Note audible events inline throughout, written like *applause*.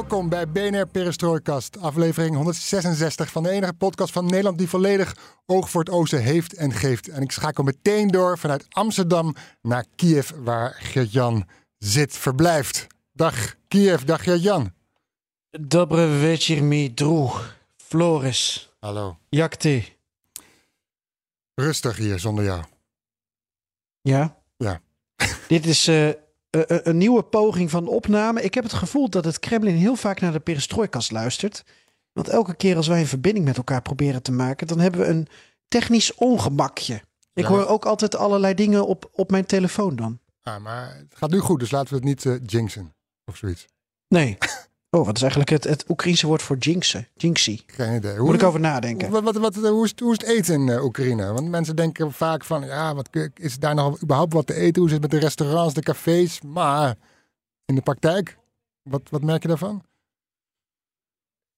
Welkom bij BNR Perestrooikast, aflevering 166 van de enige podcast van Nederland die volledig oog voor het oosten heeft en geeft. En ik schakel meteen door vanuit Amsterdam naar Kiev, waar Geert-Jan zit, verblijft. Dag Kiev, dag Geert-Jan. Dobre večer, mi droeg. Floris. Hallo. Jakte. Rustig hier zonder jou. Ja? Ja. Dit is uh, een, een nieuwe poging van opname. Ik heb het gevoel dat het Kremlin heel vaak naar de perestrooikast luistert. Want elke keer als wij een verbinding met elkaar proberen te maken, dan hebben we een technisch ongemakje. Ik hoor ook altijd allerlei dingen op, op mijn telefoon dan. Ah, maar het gaat nu goed, dus laten we het niet eh, jinxen of zoiets. Nee. *laughs* Oh, wat is eigenlijk het, het Oekraïense woord voor jinxen? Jinxie. Geen idee. Moet ik over nadenken. Wat, wat, wat, hoe, is het, hoe is het eten in eh, Oekraïne? Want mensen denken vaak van, ja, wat, is daar nog überhaupt wat te eten? Hoe zit het met de restaurants, de cafés? Maar in de praktijk, wat, wat merk je daarvan?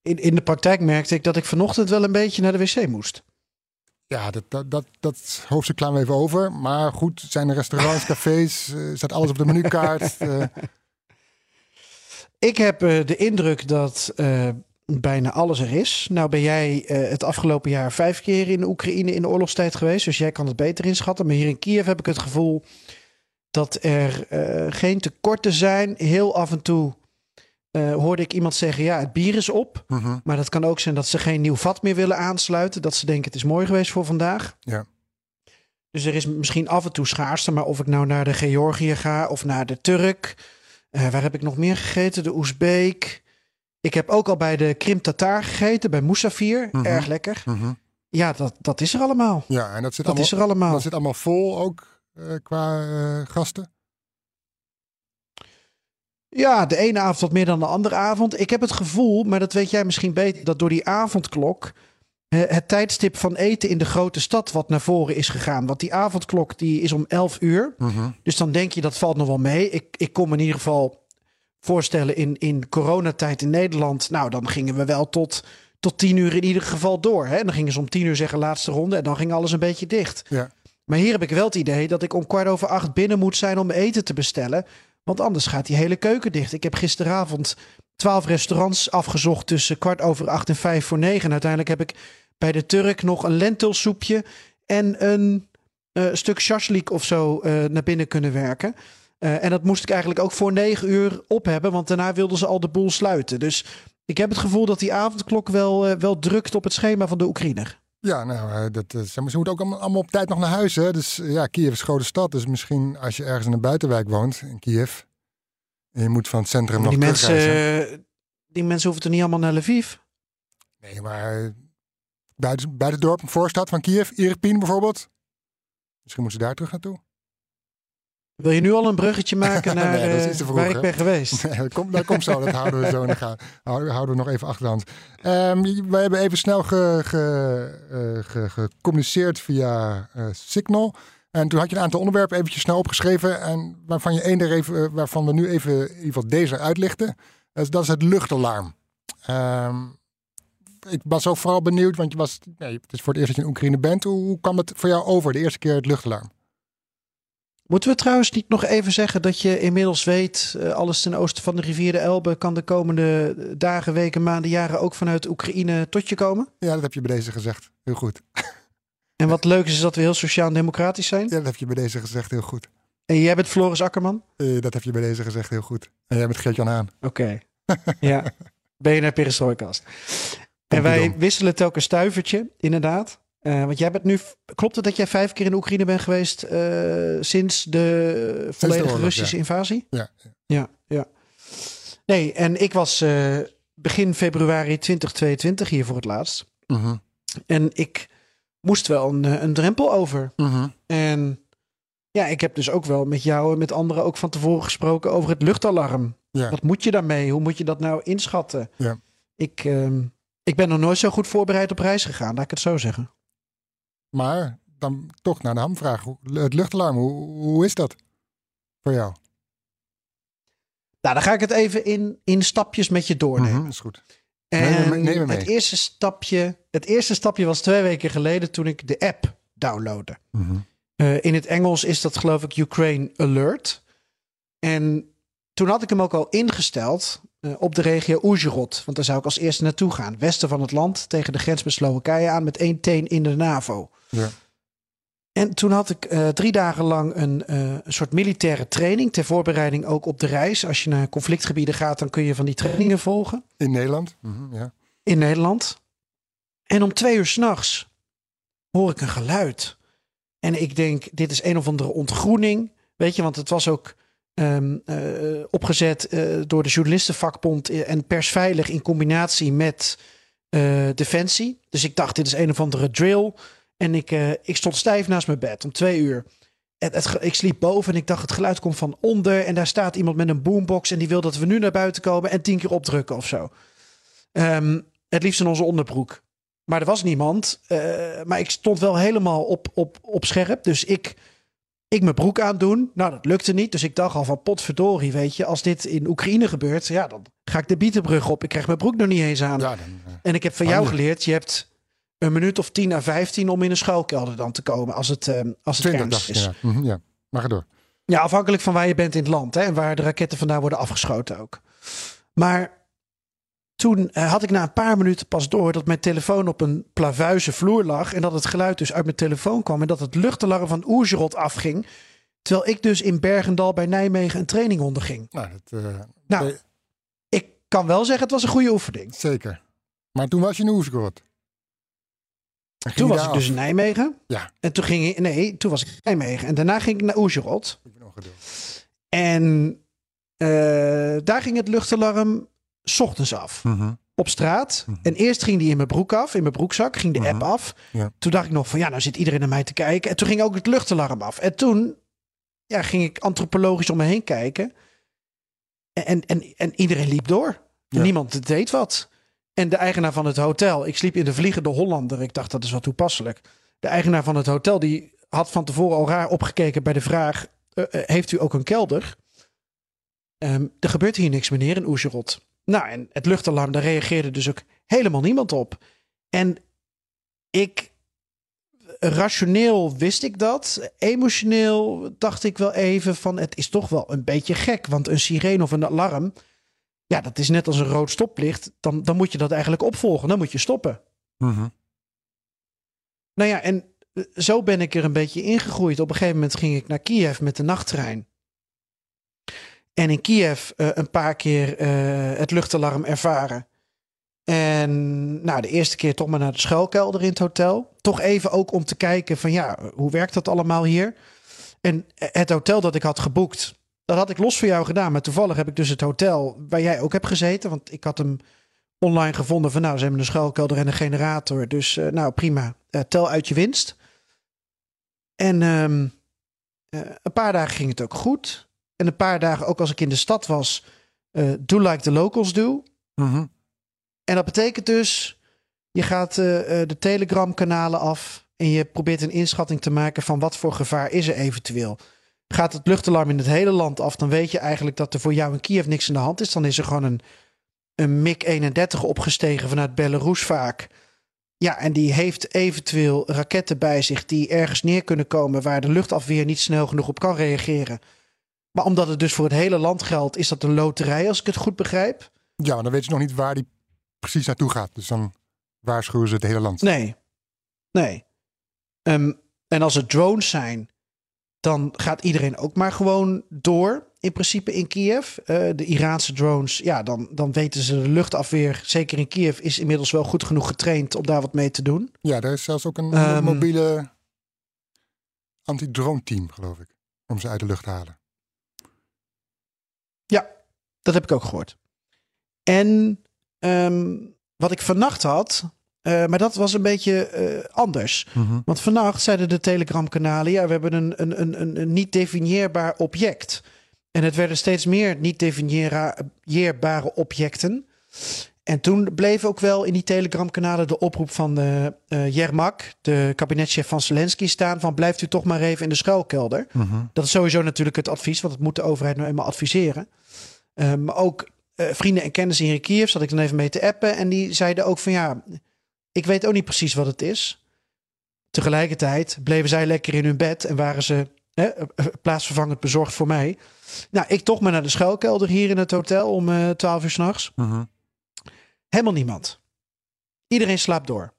In, in de praktijk merkte ik dat ik vanochtend wel een beetje naar de wc moest. Ja, dat, dat, dat, dat hoofdstuk slaan we even over. Maar goed, zijn er restaurants, *laughs* cafés? eh, staat alles op de menukaart? Ik heb eh, de indruk dat eh, bijna alles er is. Nou ben jij eh, het afgelopen jaar vijf keer in Oekraïne in de oorlogstijd geweest. Dus jij kan het beter inschatten. Maar hier in Kiev heb ik het gevoel dat er geen tekorten zijn. Heel af en toe hoorde ik iemand zeggen, ja, het bier is op. mhm, Maar dat kan ook zijn dat ze geen nieuw vat meer willen aansluiten. Dat ze denken, het is mooi geweest voor vandaag. Ja. Dus er is misschien af en toe schaarste. Maar of ik nou naar de Georgië ga of naar de Turk. Eh, waar heb ik nog meer gegeten? De Oezbeek. Ik heb ook al bij de Krim-Tatar gegeten, bij Moussafir. Mhm. Erg lekker. mhm. Ja, dat, dat is er allemaal. Ja, en dat zit, Dat allemaal, is er allemaal. dat zit allemaal vol ook eh, qua eh, gasten. Ja, de ene avond wat meer dan de andere avond. Ik heb het gevoel, maar dat weet jij misschien beter, dat door die avondklok het tijdstip van eten in de grote stad wat naar voren is gegaan. Want die avondklok die is om 11 uur. Mhm. Dus dan denk je dat valt nog wel mee. Ik, ik kon me in ieder geval voorstellen in, in coronatijd in Nederland. Nou, dan gingen we wel tot, tot 10 uur in ieder geval door. Hè? En dan gingen ze om 10 uur zeggen laatste ronde en dan ging alles een beetje dicht. Ja. Maar hier heb ik wel het idee dat ik om kwart over acht binnen moet zijn om eten te bestellen. Want anders gaat die hele keuken dicht. Ik heb gisteravond twaalf restaurants afgezocht tussen kwart over acht en vijf voor negen. En uiteindelijk heb ik bij de Turk nog een lentilsoepje en een eh, stuk shashlik of zo eh, naar binnen kunnen werken. Eh, en dat moest ik eigenlijk ook voor negen uur op hebben, want daarna wilden ze al de boel sluiten. Dus ik heb het gevoel dat die avondklok wel, wel drukt op het schema van de Oekraïner. Ja, nou, dat, ze ze moeten ook allemaal, op tijd nog naar huis. Hè? Dus ja, Kiev is een grote stad. Dus misschien als je ergens in een buitenwijk woont, in Kiev, en je moet van het centrum Maar nog die, mensen, die mensen hoeven toch niet allemaal naar Lviv? Nee, maar buiten, buiten het dorp, voorstad van Kiev, Irpin bijvoorbeeld. Misschien moeten ze daar terug naartoe. Wil je nu al een bruggetje *laughs* maken naar Nee, dat is eh, vroeg, waar ik ben geweest? *laughs* Nee, dat komt, dat komt zo. Dat houden we zo in de gaten. Houden, we nog even achter de hand. Ehm, we hebben even snel ge, ge, eh, ge- gecommuniceerd via eh, Signal. En toen had je een aantal onderwerpen eventjes snel opgeschreven. En waarvan, je één er even, waarvan we nu even in ieder geval deze uitlichten. Dat is het luchtalarm. Ehm, ik was ook vooral benieuwd, want je was, nee, het is voor het eerst dat je in Oekraïne bent. Hoe, hoe kwam het voor jou over, de eerste keer het luchtalarm? Moeten we trouwens niet nog even zeggen dat je inmiddels weet... eh, alles ten oosten van de rivier de Elbe... kan de komende dagen, weken, maanden, jaren... ook vanuit Oekraïne tot je komen? Ja, dat heb je bij deze gezegd. Heel goed. *laughs* En wat leuk is, is dat we heel sociaal en democratisch zijn. Ja, dat heb je bij deze gezegd. Heel goed. En jij bent Floris Akkerman? Eh, dat heb je bij deze gezegd. Heel goed. En jij bent Gert-Jan Haan. Oké. ja. *laughs* BNR Perestrooikast. En wij wisselen telkens stuivertje, inderdaad. Eh, want jij bent nu... Klopt het dat jij vijf keer in Oekraïne bent geweest... eh, sinds de volledige oorlog, Russische ja. invasie? Ja. Ja, ja. Nee, en ik was eh, begin februari 2022 hier voor het laatst. Mhm. En ik moest wel een, een drempel over. Mhm. En Ja, ik heb dus ook wel met jou en met anderen ook van tevoren gesproken over het luchtalarm. Ja. Wat moet je daarmee? Hoe moet je dat nou inschatten? Ja. Ik, ehm, ik ben nog nooit zo goed voorbereid op reis gegaan, laat ik het zo zeggen. Maar dan toch naar de hamvraag. Het luchtalarm, hoe, hoe is dat voor jou? Nou, dan ga ik het even in, in stapjes met je doornemen. Mhm, is goed. En Neem neem. Het, eerste stapje, het eerste stapje was twee weken geleden toen ik de app downloadde. Mhm. Eh, in het Engels is dat geloof ik Ukraine Alert. En toen had ik hem ook al ingesteld eh, op de regio Oezhirod. Want daar zou ik als eerste naartoe gaan. Westen van het land, tegen de grens met Slowakije aan... met één teen in de NAVO. Ja. En toen had ik eh, drie dagen lang een, eh, een soort militaire training... ter voorbereiding ook op de reis. Als je naar conflictgebieden gaat, dan kun je van die trainingen volgen In Nederland? Mhm, ja. in Nederland. En om twee uur s'nachts hoor ik een geluid. En ik denk, dit is een of andere ontgroening. Weet je, want het was ook ehm, eh, opgezet eh, door de journalistenvakbond en persveilig in combinatie met eh, Defensie. Dus ik dacht, dit is een of andere drill. En ik, eh, ik stond stijf naast mijn bed om twee uur. Ik sliep boven en ik dacht, het geluid komt van onder. En daar staat iemand met een boombox en die wil dat we nu naar buiten komen en tien keer opdrukken of zo. Ehm, het liefst in onze onderbroek. Maar er was niemand. Eh, maar ik stond wel helemaal op, op, op scherp. Dus ik, ik mijn broek aandoen. Nou, dat lukte niet. Dus ik dacht al van potverdorie, weet je. Als dit in Oekraïne gebeurt, ja, dan ga ik de bietenbrug op. Ik krijg mijn broek nog niet eens aan. ja, dan, eh, En ik heb van jou geleerd, je hebt een minuut of 10 à 15 om in een schuilkelder dan te komen. Als het, eh, als het 20 ernst dacht ik. is. Ja. Mhm, ja. Maar ga door. Ja, afhankelijk van waar je bent in het land hè, en waar de raketten vandaan worden afgeschoten ook. Maar toen eh, had ik na een paar minuten pas door dat mijn telefoon op een plavuizen vloer lag. En dat het geluid dus uit mijn telefoon kwam. En dat het luchtalarm van Oezerot afging. Terwijl ik dus in Bergendal bij Nijmegen een training onderging. Nou, dat, eh, Nou, eh, ik kan wel zeggen, het was een goede oefening. zeker. Maar toen was je in ging Toen was ik dus in Nijmegen. Ja. En toen ging ik, nee, toen was ik in Nijmegen. En daarna ging ik naar Oezerot. Ik ben ongeduldig. En daar ging het luchtalarm 's ochtends af. Mhm. op straat. Mhm. En eerst ging die in mijn broek af, in mijn broekzak, ging de Mhm. app af. Ja. Toen dacht ik nog van ja, nou zit iedereen naar mij te kijken. En toen ging ook het luchtalarm af. En toen ja, ging ik antropologisch om me heen kijken. En, en, en, en iedereen liep door. Ja. Niemand deed wat. En de eigenaar van het hotel, ik sliep in de Vliegende Hollander. Ik dacht dat is wat toepasselijk. De eigenaar van het hotel die had van tevoren al raar opgekeken bij de vraag: eh, eh, heeft u ook een kelder? Ehm, er gebeurt hier niks, meneer, in Oezerot. Nou, en het luchtalarm, daar reageerde dus ook helemaal niemand op. En ik, rationeel wist ik dat. Emotioneel dacht ik wel even van, het is toch wel een beetje gek. Want een sirene of een alarm, ja, dat is net als een rood stoplicht. Dan, dan moet je dat eigenlijk opvolgen. Dan moet je stoppen. Mhm. Nou ja, en zo ben ik er een beetje ingegroeid. Op een gegeven moment ging ik naar Kiev met de nachttrein. En in Kiev eh, een paar keer eh, het luchtalarm ervaren. En nou, de eerste keer toch maar naar de schuilkelder in het hotel. Toch even ook om te kijken van ja, hoe werkt dat allemaal hier? En het hotel dat ik had geboekt, dat had ik los voor jou gedaan. Maar toevallig heb ik dus het hotel waar jij ook hebt gezeten. Want ik had hem online gevonden van nou, ze hebben een schuilkelder en een generator. Dus eh, nou prima, Eh, tel uit je winst. En ehm, eh, een paar dagen ging het ook goed. En een paar dagen, ook als ik in de stad was, eh do like the locals do. Mhm. En dat betekent dus, je gaat eh, eh, de Telegram-kanalen af en je probeert een inschatting te maken van wat voor gevaar is er eventueel. Gaat het luchtalarm in het hele land af, dan weet je eigenlijk dat er voor jou in Kiev niks aan de hand is. Dan is er gewoon een, een MiG-31 opgestegen vanuit Belarus vaak. Ja, en die heeft eventueel raketten bij zich die ergens neer kunnen komen waar de luchtafweer niet snel genoeg op kan reageren. Maar omdat het dus voor het hele land geldt, is dat een loterij, als ik het goed begrijp. Ja, maar dan weet je nog niet waar die precies naartoe gaat. Dus dan waarschuwen ze het hele land. Nee. Nee. Ehm, en als het drones zijn, dan gaat iedereen ook maar gewoon door. In principe in Kiev. Eh, de Iraanse drones, ja, dan, dan weten ze de luchtafweer, zeker in Kiev, is inmiddels wel goed genoeg getraind om daar wat mee te doen. Ja, daar is zelfs ook een Ehm. mobiele anti-drone team, geloof ik. Om ze uit de lucht te halen. Dat heb ik ook gehoord. En ehm, wat ik vannacht had, Eh, maar dat was een beetje eh, anders. Mhm. Want vannacht zeiden de telegramkanalen... ja, we hebben een, een, een, een, niet definieerbaar object. En het werden steeds meer niet definieerbare objecten. En toen bleef ook wel in die telegramkanalen de oproep van de, uh, Jermak... de kabinetchef van Zelensky staan... van blijft u toch maar even in de schuilkelder. Mhm. Dat is sowieso natuurlijk het advies... want dat moet de overheid nou eenmaal adviseren. Uh, maar ook uh, vrienden en kennissen hier in Kiev... zat ik dan even mee te appen... en die zeiden ook van ja ik weet ook niet precies wat het is. Tegelijkertijd bleven zij lekker in hun bed en waren ze hè, plaatsvervangend bezorgd voor mij. Nou, ik toch maar naar de schuilkelder hier in het hotel om uh, 12 uur s'nachts. Mhm. Helemaal niemand. Iedereen slaapt door.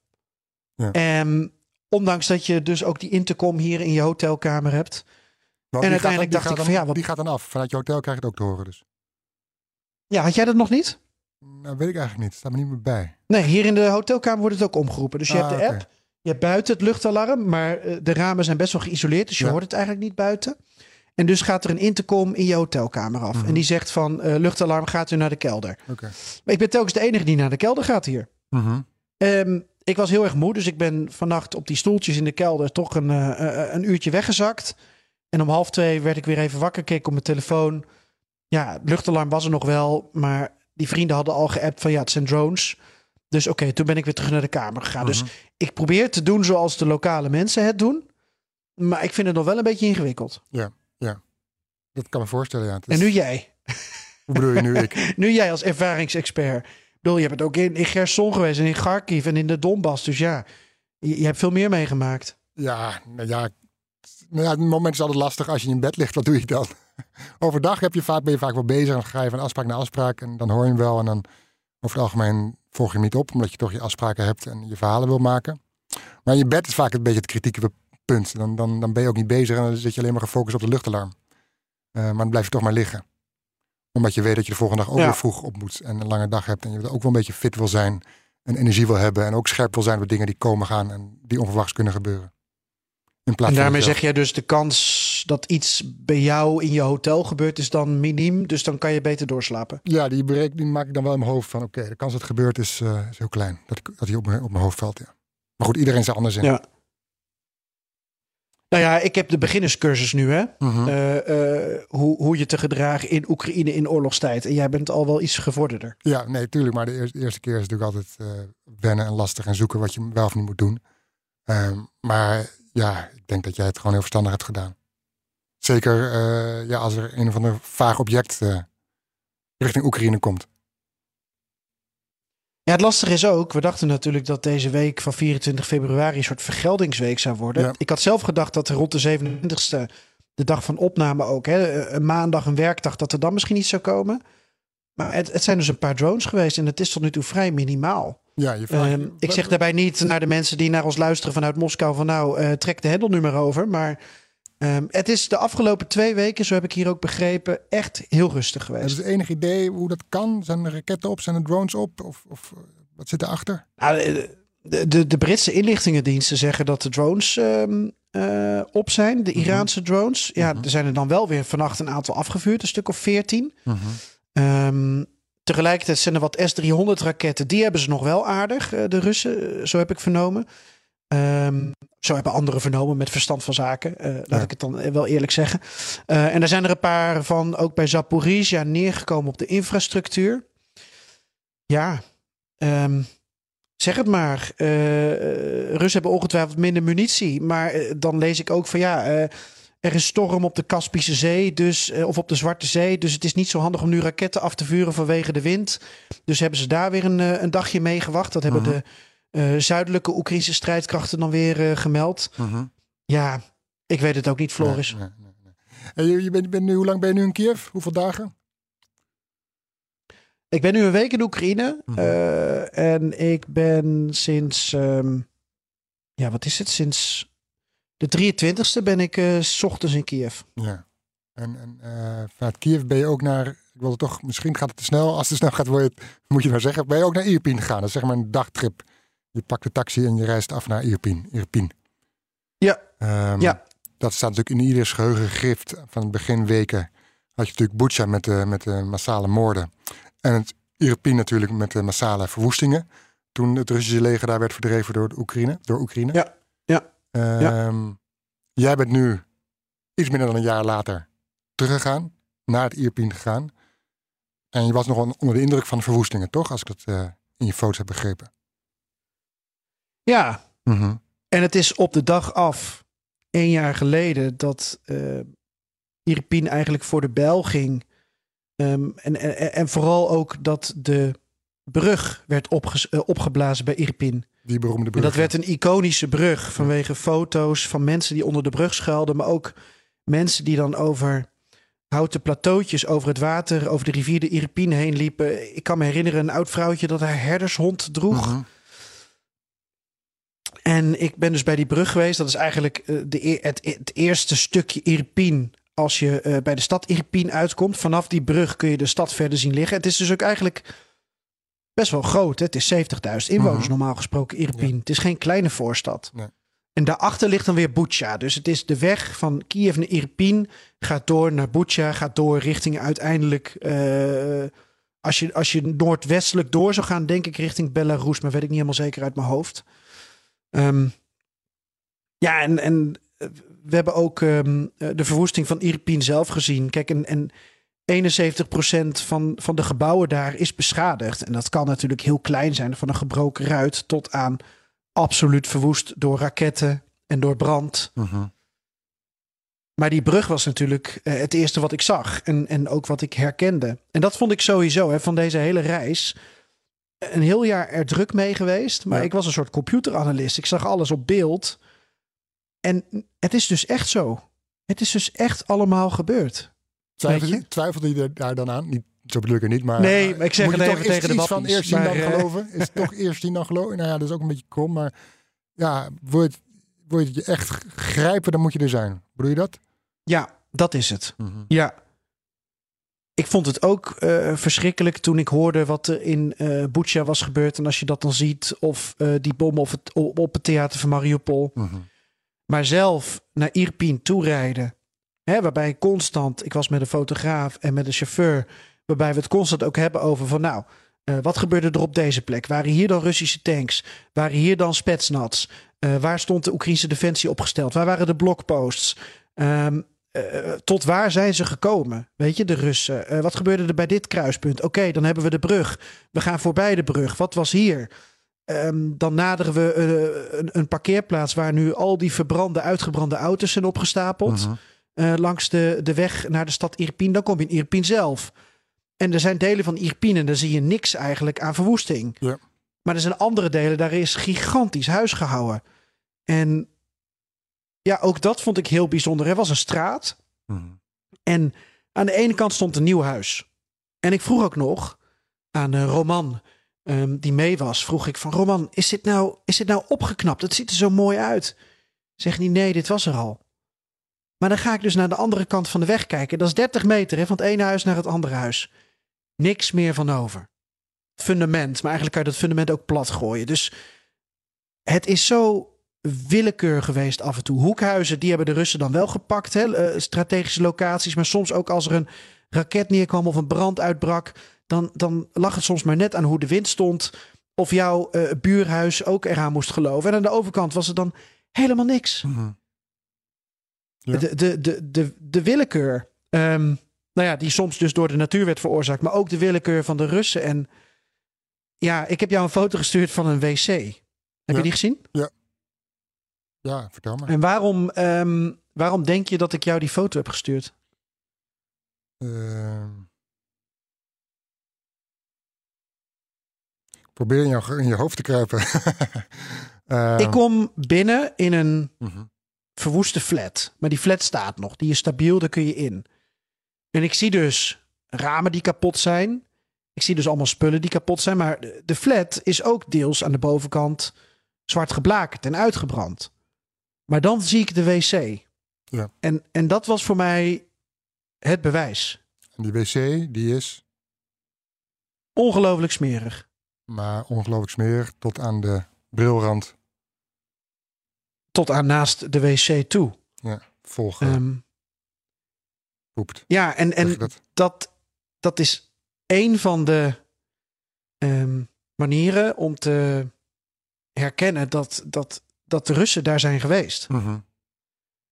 Ja. En ondanks dat je dus ook die intercom hier in je hotelkamer hebt. Want En uiteindelijk dacht ik van, ja, wat- Die gaat dan af. Vanuit je hotel krijg je het ook te horen dus. Ja, had jij dat nog niet? Nou, weet ik eigenlijk niet. Staat me niet meer bij. Nee, hier in de hotelkamer wordt het ook omgeroepen. Dus je Ah, hebt de oké. app, je hebt buiten het luchtalarm, maar eh, de ramen zijn best wel geïsoleerd, dus je Ja. hoort het eigenlijk niet buiten. En dus gaat er een intercom in je hotelkamer af. Mhm. En die zegt van eh, luchtalarm gaat u naar de kelder. Oké. Maar ik ben telkens de enige die naar de kelder gaat hier. Mhm. Ehm, ik was heel erg moe, dus ik ben vannacht op die stoeltjes in de kelder toch een, eh, een uurtje weggezakt. En om half twee werd ik weer even wakker, keek op mijn telefoon. Ja, het luchtalarm was er nog wel, maar die vrienden hadden al geappt van ja, het zijn drones. Dus oké, toen ben ik weer terug naar de kamer gegaan. Dus Mhm. ik probeer te doen zoals de lokale mensen het doen. Maar ik vind het nog wel een beetje ingewikkeld. Dat kan me voorstellen, ja. Het En nu jij. Hoe bedoel je nu ik? *laughs* Nu jij als ervaringsexpert. Ik bedoel, je bent ook in, in Gerson geweest en in Kharkiv en in de Donbass. Dus ja, je, je hebt veel meer meegemaakt. Ja, nou ja, nou ja, het moment is altijd lastig als je in bed ligt. Wat doe je dan? *laughs* Overdag heb je vaak, ben je vaak wel bezig. Dan ga je van afspraak naar afspraak en dan hoor je hem wel. En dan over het algemeen volg je hem niet op, omdat je toch je afspraken hebt en je verhalen wil maken. Maar in je bed is vaak een beetje het kritieke punt. Dan, dan, dan ben je ook niet bezig en dan zit je alleen maar gefocust op de luchtalarm. Eh, maar dan blijf je toch maar liggen. Omdat je weet dat je de volgende dag ook Ja. weer vroeg op moet en een lange dag hebt. En je ook wel een beetje fit wil zijn en energie wil hebben. En ook scherp wil zijn met dingen die komen gaan en die onverwachts kunnen gebeuren. In plaats En daarmee zeg jij dus de kans dat iets bij jou in je hotel gebeurt is dan miniem. Dus dan kan je beter doorslapen. Ja, die berekening maak ik dan wel in mijn hoofd van oké, de kans dat het gebeurt is, eh, is heel klein. Dat, ik, dat hij op mijn, op mijn hoofd valt, ja. Maar goed, iedereen is er anders in. Ja. Nou ja, ik heb de beginnerscursus nu, hè? Mhm. Eh, eh, hoe, hoe je te gedragen in Oekraïne in oorlogstijd. En jij bent al wel iets gevorderder. Ja, nee, tuurlijk. Maar de eerste, eerste keer is natuurlijk altijd wennen en lastig en zoeken wat je wel of niet moet doen. Ehm, maar ja, ik denk dat jij het gewoon heel verstandig hebt gedaan. Zeker eh, ja, als er een of ander vaag object eh, richting Oekraïne komt. Ja, het lastige is ook, we dachten natuurlijk dat deze week van 24 februari een soort vergeldingsweek zou worden. Ja. Ik had zelf gedacht dat er rond de 27e, de dag van opname ook, hè, een maandag, een werkdag, dat er dan misschien iets zou komen. Maar het, het zijn dus een paar drones geweest en het is tot nu toe vrij minimaal. Ja, je vraagt, Ehm, ik zeg daarbij niet naar de mensen die naar ons luisteren vanuit Moskou van nou, eh, trek de hendelnummer over. Maar ehm, het is de afgelopen twee weken, zo heb ik hier ook begrepen, echt heel rustig geweest. je enig idee hoe dat kan? Zijn er raketten op? Zijn er drones op? Of, of eh, wat zit erachter? Nou, de, de, de Britse inlichtingendiensten zeggen dat de drones ehm, eh, op zijn, de Iraanse drones. Ja, Mhm. er zijn er dan wel weer vannacht een aantal afgevuurd, een stuk of veertien. Ehm, tegelijkertijd zijn er wat S-300 raketten. Die hebben ze nog wel aardig, eh, de Russen. Zo heb ik vernomen. Ehm, zo hebben anderen vernomen met verstand van zaken. eh, laat Ja. ik het dan eh, wel eerlijk zeggen. Eh, en er zijn er een paar van ook bij Zaporizhia neergekomen op de infrastructuur. Ja, ehm, zeg het maar. Eh, Russen hebben ongetwijfeld minder munitie. Maar dan lees ik ook van ja, er is storm op de Kaspische Zee, dus, of op de Zwarte Zee. Dus het is niet zo handig om nu raketten af te vuren vanwege de wind. Dus hebben ze daar weer een, een dagje mee gewacht. Dat hebben Mhm. de zuidelijke Oekraïnse strijdkrachten dan weer eh, gemeld. Ja, ik weet het ook niet, Floris. Nee, nee, nee, nee. En je, je bent, nu, hoe lang ben je nu in Kiev? Hoeveel dagen? Ik ben nu een week in Oekraïne. Mhm. eh, en ik ben sinds, ehm, ja, wat is het? Sinds de 23e ben ik eh, s ochtends in Kiev. Ja. En, en eh, vanuit Kiev ben je ook naar, ik wilde toch, misschien gaat het te snel. Als het te snel gaat, je moet je nou zeggen, ben je ook naar Irpin gegaan. Dat is zeg maar een dagtrip. Je pakt de taxi en je reist af naar Irpin. Irpin. Ja. Ehm, Ja. Dat staat natuurlijk in ieders geheugen gegrift. Van het beginweken had je natuurlijk Bucha met de, met de massale moorden. En het Irpin natuurlijk met de massale verwoestingen. toen het Russische leger daar werd verdreven door Oekraïne. Door Oekraïne. Ja, ja, Ehm, Jij bent nu iets minder dan een jaar later teruggegaan, naar het Irpin gegaan. En je was nog onder de indruk van de verwoestingen, toch? Als ik dat eh, in je foto's heb begrepen. Ja. Mhm. En het is op de dag af, één jaar geleden, dat eh Irpin eigenlijk voor de bel ging. Ehm, en, en, en vooral ook dat de brug werd eh, opgeblazen bij Irpin. Die beroemde En brug. dat werd een iconische brug vanwege foto's van mensen die onder de brug schuilden, maar ook mensen die dan over houten plateautjes over het water, over de rivier de Irpin heen liepen. Ik kan me herinneren een oud vrouwtje dat haar herdershond droeg. Mhm. En ik ben dus bij die brug geweest. Dat is eigenlijk eh, de, het, het eerste stukje Irpin. Als je eh, bij de stad Irpin uitkomt. Vanaf die brug kun je de stad verder zien liggen. Het is dus ook eigenlijk best wel groot. Hè? Het is 70.000 inwoners Mhm. normaal gesproken Irpin. Het is geen kleine voorstad. Nee. En daarachter ligt dan weer Bucha. Dus het is de weg van Kiev naar Irpin. Gaat door naar Bucha. Gaat door richting uiteindelijk... eh, als, je, als je noordwestelijk door zou gaan, denk ik richting Belarus. Maar weet ik niet helemaal zeker uit mijn hoofd. Ehm, ja, en, en eh, we hebben ook ehm, eh, de verwoesting van Irpin zelf gezien. Kijk, en, en 71% van, van de gebouwen daar is beschadigd. En dat kan natuurlijk heel klein zijn, van een gebroken ruit tot aan absoluut verwoest door raketten en door brand. Mhm. Maar die brug was natuurlijk eh, het eerste wat ik zag. En, en ook wat ik herkende. En dat vond ik sowieso hè, van deze hele reis. Een heel jaar er druk mee geweest. Maar Ja. ik was een soort computeranalist. Ik zag alles op beeld. En het is dus echt zo. Het is dus echt allemaal gebeurd. Twijfelde, je? twijfelde je daar dan aan? Niet, zo bedoel ik het niet, maar... Nee, maar ik zeg het even tegen de iets van eerst zien dan eh, geloven? Is het *laughs* toch eerst zien dan geloven? Nou ja, dat is ook een beetje krom, maar... Ja, wil je, het, wil je het je echt grijpen, dan moet je er zijn. Bedoel je dat? Ja, dat is het. Mhm. Ja. Ik vond het ook eh, verschrikkelijk toen ik hoorde wat er in Bucha was gebeurd. En als je dat dan ziet, of eh, die bom op het, op, het theater van Mariupol. Mhm. Maar zelf naar Irpin toerijden. Hè, waarbij ik constant, ik was met een fotograaf en met een chauffeur. Waarbij we het constant ook hebben over van nou, wat gebeurde er op deze plek? Waren hier dan Russische tanks? Waren hier dan Spetsnaz? Eh, waar stond de Oekraïnse defensie opgesteld? Waar waren de blokposts? Ehm, eh, tot waar zijn ze gekomen? Weet je, de Russen. Eh, wat gebeurde er bij dit kruispunt? Oké, dan hebben we de brug. We gaan voorbij de brug. Wat was hier? Ehm, dan naderen we eh, een, een parkeerplaats waar nu al die verbrande, uitgebrande auto's zijn opgestapeld. Mhm. eh, langs de, de weg naar de stad Irpin. Dan kom je in Irpin zelf. En er zijn delen van Irpin en daar zie je niks eigenlijk aan verwoesting. Ja. Maar er zijn andere delen, daar is gigantisch huis gehouden. En ja, ook dat vond ik heel bijzonder. Er was een straat Mhm. en aan de ene kant stond een nieuw huis. En ik vroeg ook nog aan eh, Roman, ehm, die mee was, vroeg ik van Roman, is dit, nou, is dit nou opgeknapt? Het ziet er zo mooi uit. Zegt hij, nee, dit was er al. Maar dan ga ik dus naar de andere kant van de weg kijken. Dat is 30 meter hè, van het ene huis naar het andere huis. Niks meer van over. Fundament, maar eigenlijk kan je dat fundament ook plat gooien. Dus het is zo willekeur geweest af en toe. Hoekhuizen, die hebben de Russen dan wel gepakt. Hè? eh, strategische locaties. Maar soms ook als er een raket neerkwam of een brand uitbrak... dan, dan lag het soms maar net aan hoe de wind stond... of jouw eh, buurhuis ook eraan moest geloven. En aan de overkant was er dan helemaal niks. Mhm. Ja. De, de, de, de, de willekeur... ehm, nou ja, die soms dus door de natuur werd veroorzaakt... maar ook de willekeur van de Russen. En ja, ik heb jou een foto gestuurd van een wc. Heb Ja. je die gezien? Ja, vertel maar. En waarom, ehm, waarom denk je dat ik jou die foto heb gestuurd? Ehm. probeer in, jou, in je hoofd te kruipen. *laughs* Ehm, Ik kom binnen in een mhm. verwoeste flat. Maar die flat staat nog. Die is stabiel, daar kun je in. En ik zie dus ramen die kapot zijn. Ik zie dus allemaal spullen die kapot zijn. Maar de- de flat is ook deels aan de bovenkant zwart geblakerd en uitgebrand. Maar dan zie ik de wc. Ja. En, en dat was voor mij het bewijs. En die wc, die is Ongelooflijk smerig. maar ongelooflijk smerig tot aan de brilrand Tot aan naast de wc toe. volgepoept. Ehm, ja, en, en dat? dat, dat is een van de, ehm, manieren om te herkennen dat, dat, dat de Russen daar zijn geweest. Mhm.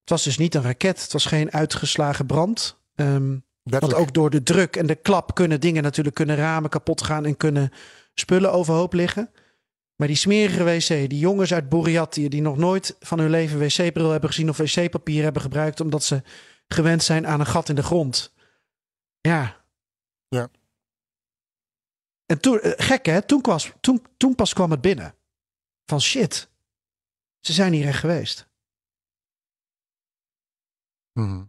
Het was dus niet een raket, het was geen uitgeslagen brand. Ehm, want ook door de druk en de klap kunnen dingen natuurlijk kunnen ramen kapot gaan en kunnen spullen overhoop liggen. Maar die smerige wc, die jongens uit Bouriatie die nog nooit van hun leven wc-bril hebben gezien of wc-papier hebben gebruikt omdat ze gewend zijn aan een gat in de grond. Ja. Ja. En toen, eh, gek hè, toen, was, toen, toen pas kwam het binnen. Van shit, ze zijn hier echt geweest. Mhm.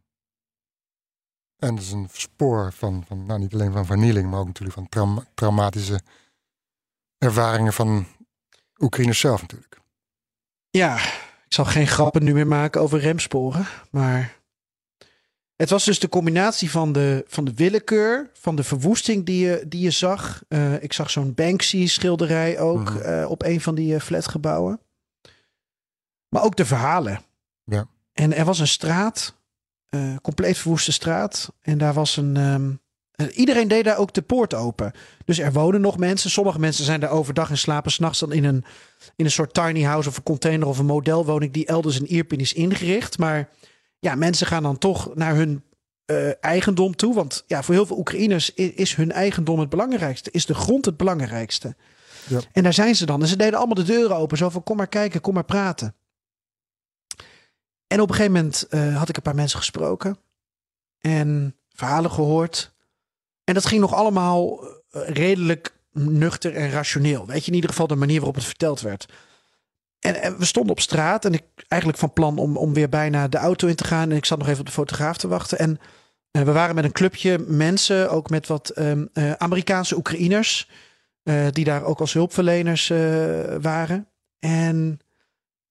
En dat is een spoor van, van nou, niet alleen van vernieling, maar ook natuurlijk van trauma- traumatische ervaringen van Oekraïners zelf natuurlijk. Ja, ik zal geen grappen nu meer maken over remsporen. Maar het was dus de combinatie van de, van de willekeur, van de verwoesting die je, die je zag. Eh, ik zag zo'n Banksy-schilderij ook Mhm. eh, op een van die eh, flatgebouwen. Maar ook de verhalen. Ja. En er was een straat, eh, compleet verwoeste straat. En daar was een. ehm, eh, iedereen deed daar ook de poort open. Dus er wonen nog mensen. Sommige mensen zijn daar overdag en slapen s'nachts dan in een, in een soort tiny house of een container of een modelwoning die elders in Ierpin is ingericht. Maar ja, mensen gaan dan toch naar hun eh, eigendom toe. Want ja, voor heel veel Oekraïners is, is hun eigendom het belangrijkste. Is de grond het belangrijkste. Ja. En daar zijn ze dan. En ze deden allemaal de deuren open. Zo van kom maar kijken, kom maar praten. En op een gegeven moment eh, had ik een paar mensen gesproken. En verhalen gehoord. En dat ging nog allemaal eh, redelijk nuchter en rationeel. Weet je, in ieder geval de manier waarop het verteld werd. En, we stonden op straat en ik eigenlijk van plan om, om weer bijna de auto in te gaan. En ik zat nog even op de fotograaf te wachten. En eh, we waren met een clubje mensen, ook met wat ehm, eh, Amerikaanse Oekraïners. die daar ook als hulpverleners waren. En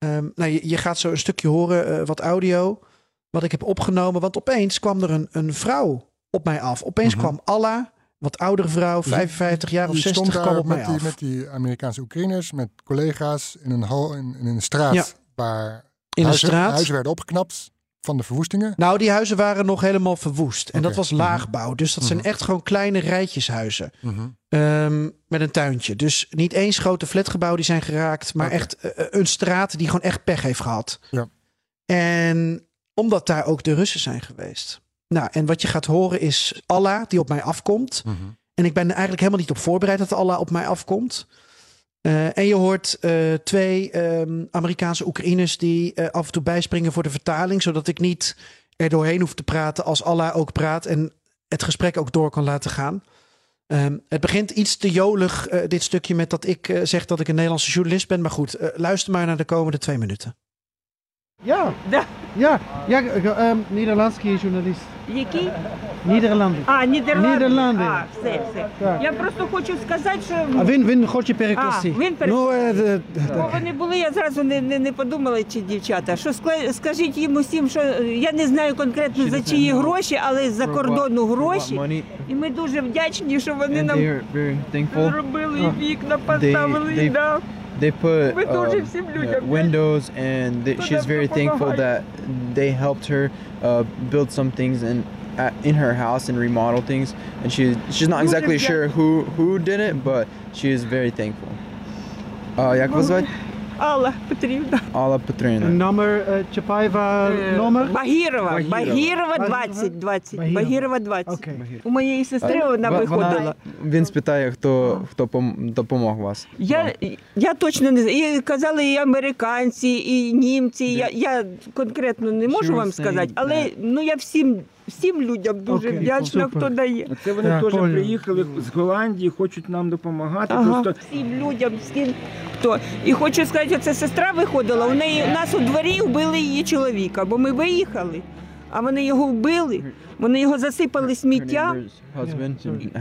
ehm, nou, je, je gaat zo een stukje horen, eh, wat audio, wat ik heb opgenomen. Want opeens kwam er een, een vrouw op mij af. Opeens Mhm. kwam Allah, wat oudere vrouw, 55 jaar of Je 60, stond kwam op mij met die, af. met die Amerikaanse Oekraïners, met collega's in een, hal, in, in een straat Ja. waar In een huizen, straat. huizen werden opgeknapt van de verwoestingen. Nou, die huizen waren nog helemaal verwoest. En dat was laagbouw. Dus dat zijn Mhm. echt gewoon kleine rijtjeshuizen. Mhm. Ehm, met een tuintje. Dus niet eens grote flatgebouwen die zijn geraakt. Maar echt eh, een straat die gewoon echt pech heeft gehad. Ja. En omdat daar ook de Russen zijn geweest. Nou, en wat je gaat horen is Allah die op mij afkomt. Mhm. En ik ben er eigenlijk helemaal niet op voorbereid dat Allah op mij afkomt. Eh, en je hoort eh, twee ehm, Amerikaanse Oekraïners die eh, af en toe bijspringen voor de vertaling, zodat ik niet er doorheen hoef te praten als Allah ook praat en het gesprek ook door kan laten gaan. Ehm, het begint iets te jolig, eh, dit stukje, met dat ik eh, zeg dat ik een Nederlandse journalist ben. Maar goed, luister maar naar de komende twee minuten. Ja, Да. Ja, ja, ehm Nederlandський journalist. Який? Нідерланди. А, Нідерланди. Нідерланди. А, все, все. Так. Я просто хочу сказати, що А він, він хоче перекласти. А, він перекласти. Ну, е, е, бо вони були, я зразу не, не, не подумала, чи дівчата. Що скла- скажіть їм усім, що е, я не знаю конкретно за чиї гроші, але з-за кордону гроші. money І ми дуже вдячні, що вони and нам they're very thankful. зробили і вікна поставили. they- і да. they put uh, windows and they, she's very thankful that they helped her uh, build some things and at, in her house and remodel things. And she she's not exactly sure who who did it but she is very thankful. Uh. Алла Петрівна. Алла Петрівна. Номер е, Чапаєва, Е, номер? Багірова. Багірова. Багірова Багірова? 20. 20. Багірова. Багірова 20. У моєї сестри вона виходила. Він спитає, хто хто пом- допомог вас. Я, я точно не знаю. І казали і американці, і німці. Я, я конкретно не можу вам сказати, але ну я всім, всім людям дуже Окей, вдячна, супер. хто дає. Це вони Так, теж понял. приїхали з Голландії, хочуть нам допомагати. Ага. Просто Всім людям, всім хто. І хочу сказати, оце сестра виходила. У неї у нас у дворі вбили її чоловіка, бо ми виїхали, а вони його вбили. Вони його засипали Her сміттям husband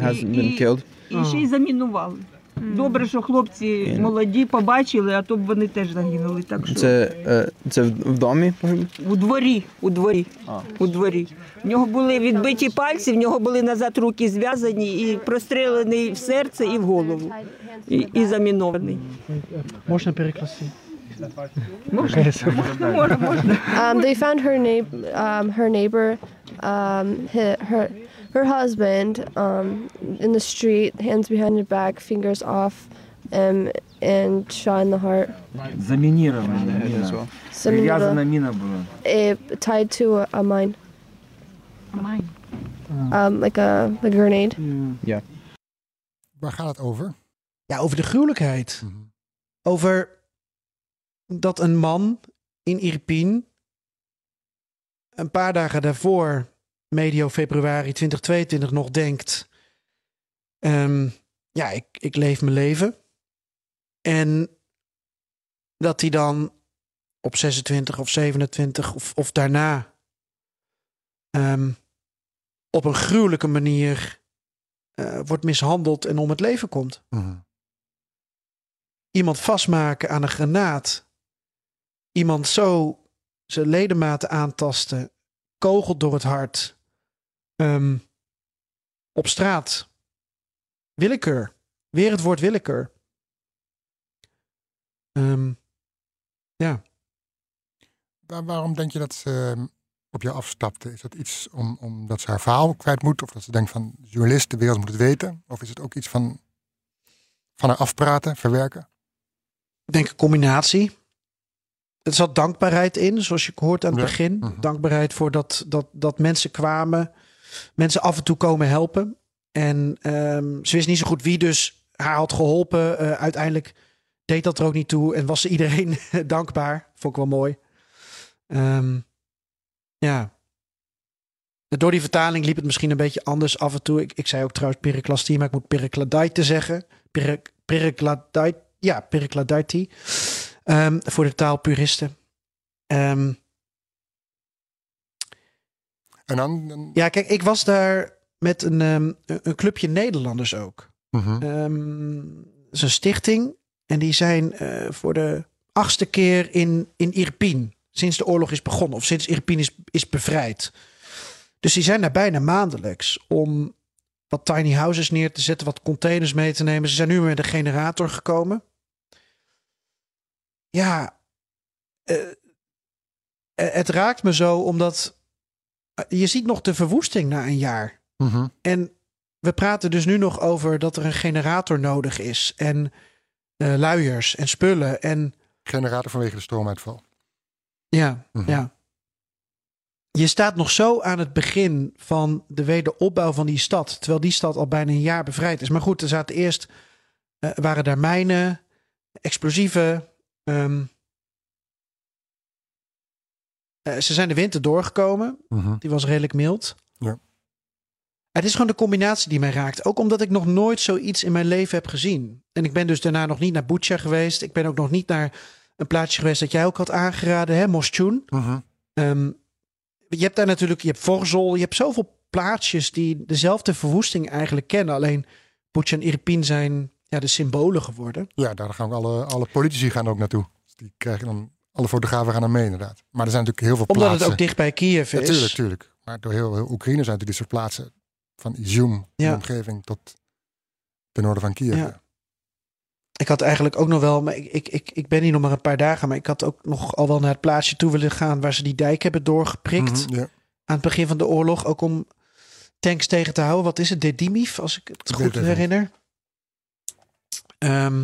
has І- been killed. і ще й замінували. Добре, що хлопці молоді побачили, а то б вони теж загинули. Так що Це, е, це в в домі погиб? у дворі, у дворі, А. у дворі. В нього були відбиті пальці, в нього були назад руки зв'язані і прострелений в серце і в голову. І, і замінований. Можна перекласти. Можна, можна, можна. Um, they found her neighbor, um, her neighbor, um, hi- her her husband um, in the street, hands behind her back, fingers off, um, and shot in the heart. Заминирована the head as мина. well. Привязана Some мина была. it tied to a, a mine, um, like a, a grenade. Waar gaat het over? Ja, over de gruwelijkheid. Mhm. Over dat een man in Irpin een paar dagen daarvoor, medio februari 2022, nog denkt: ehm, Ja, ik, ik leef mijn leven. En dat hij dan op 26 of 27 of, of daarna ehm, op een gruwelijke manier eh, wordt mishandeld en om het leven komt Mhm. iemand vastmaken aan een granaat, iemand zo zijn ledematen aantasten, kogel door het hart, ehm, op straat, willekeur, weer het woord willekeur. Ehm, ja, Waar- waarom denk je dat ze ehm, op jou afstapte? Is dat iets om, omdat ze haar verhaal kwijt moet? Of dat ze denkt van journalist, de wereld moet het weten? Of is het ook iets van, van haar afpraten, verwerken? ik denk een combinatie. Er zat dankbaarheid in, zoals je hoort aan het Ja. begin. Mhm. Dankbaarheid voor dat, dat, dat mensen kwamen, mensen af en toe komen helpen. En ehm, ze wist niet zo goed wie dus haar had geholpen. Eh, uiteindelijk deed dat er ook niet toe en was ze iedereen *laughs* dankbaar. Vond ik wel mooi. Ehm, ja. Door die vertaling liep het misschien een beetje anders af en toe. Ik, ik zei ook trouwens periklastie, maar ik moet perikladite zeggen. Perikladite, ja, perikladite. Ehm, voor de taalpuristen. Ehm, En dan... dan- ja, kijk, ik was daar met een, ehm, een clubje Nederlanders ook. Mhm. Ehm, het is een stichting. En die zijn eh, voor de achtste keer in, in Irpin. Sinds de oorlog is begonnen. Of sinds Irpin is, is bevrijd. Dus die zijn daar bijna maandelijks. Om wat tiny houses neer te zetten. Wat containers mee te nemen. Ze zijn nu met een generator gekomen. Ja. eh, eh, het raakt me zo omdat... eh, je ziet nog de verwoesting na een jaar. Mhm. En we praten dus nu nog over dat er een generator nodig is. En eh, luiers en spullen. En Generator vanwege de stroomuitval. ja, Mhm. ja. Je staat nog zo aan het begin van de wederopbouw van die stad. Terwijl die stad al bijna een jaar bevrijd is. Maar goed, er zaten eerst... eh, waren daar mijnen, explosieven. ehm, eh, ze zijn de winter doorgekomen. Mhm. Die was redelijk mild. Ja. Het is gewoon de combinatie die mij raakt. Ook omdat ik nog nooit zoiets in mijn leven heb gezien. En ik ben dus daarna nog niet naar Bucha geweest. Ik ben ook nog niet naar een plaatsje geweest dat jij ook had aangeraden, hè, Moschun. Mhm. Ehm, je hebt daar natuurlijk, je hebt Vorzol, je hebt zoveel plaatsjes die dezelfde verwoesting eigenlijk kennen. Alleen Bucha en Irpin zijn ja, de symbolen geworden. Ja, daar gaan ook alle, alle politici gaan ook naartoe. Dus die krijgen dan, alle fotografen gaan er mee inderdaad. Maar er zijn natuurlijk heel veel Omdat plaatsen. het ook dicht bij Kiev is. Ja, tuurlijk, tuurlijk. Maar door heel, heel Oekraïne zijn natuurlijk dit soort plaatsen. Van Izum, Ja. de omgeving, tot ten noorden van Kiev. Ja. Ik had eigenlijk ook nog wel, maar ik, ik, ik, ben hier nog maar een paar dagen, maar ik had ook nog al wel naar het plaatsje toe willen gaan waar ze die dijk hebben doorgeprikt Mhm, aan het begin van de oorlog. Ook om tanks tegen te houden. Wat is het? Dedimiv, als ik het goed herinner. Ehm,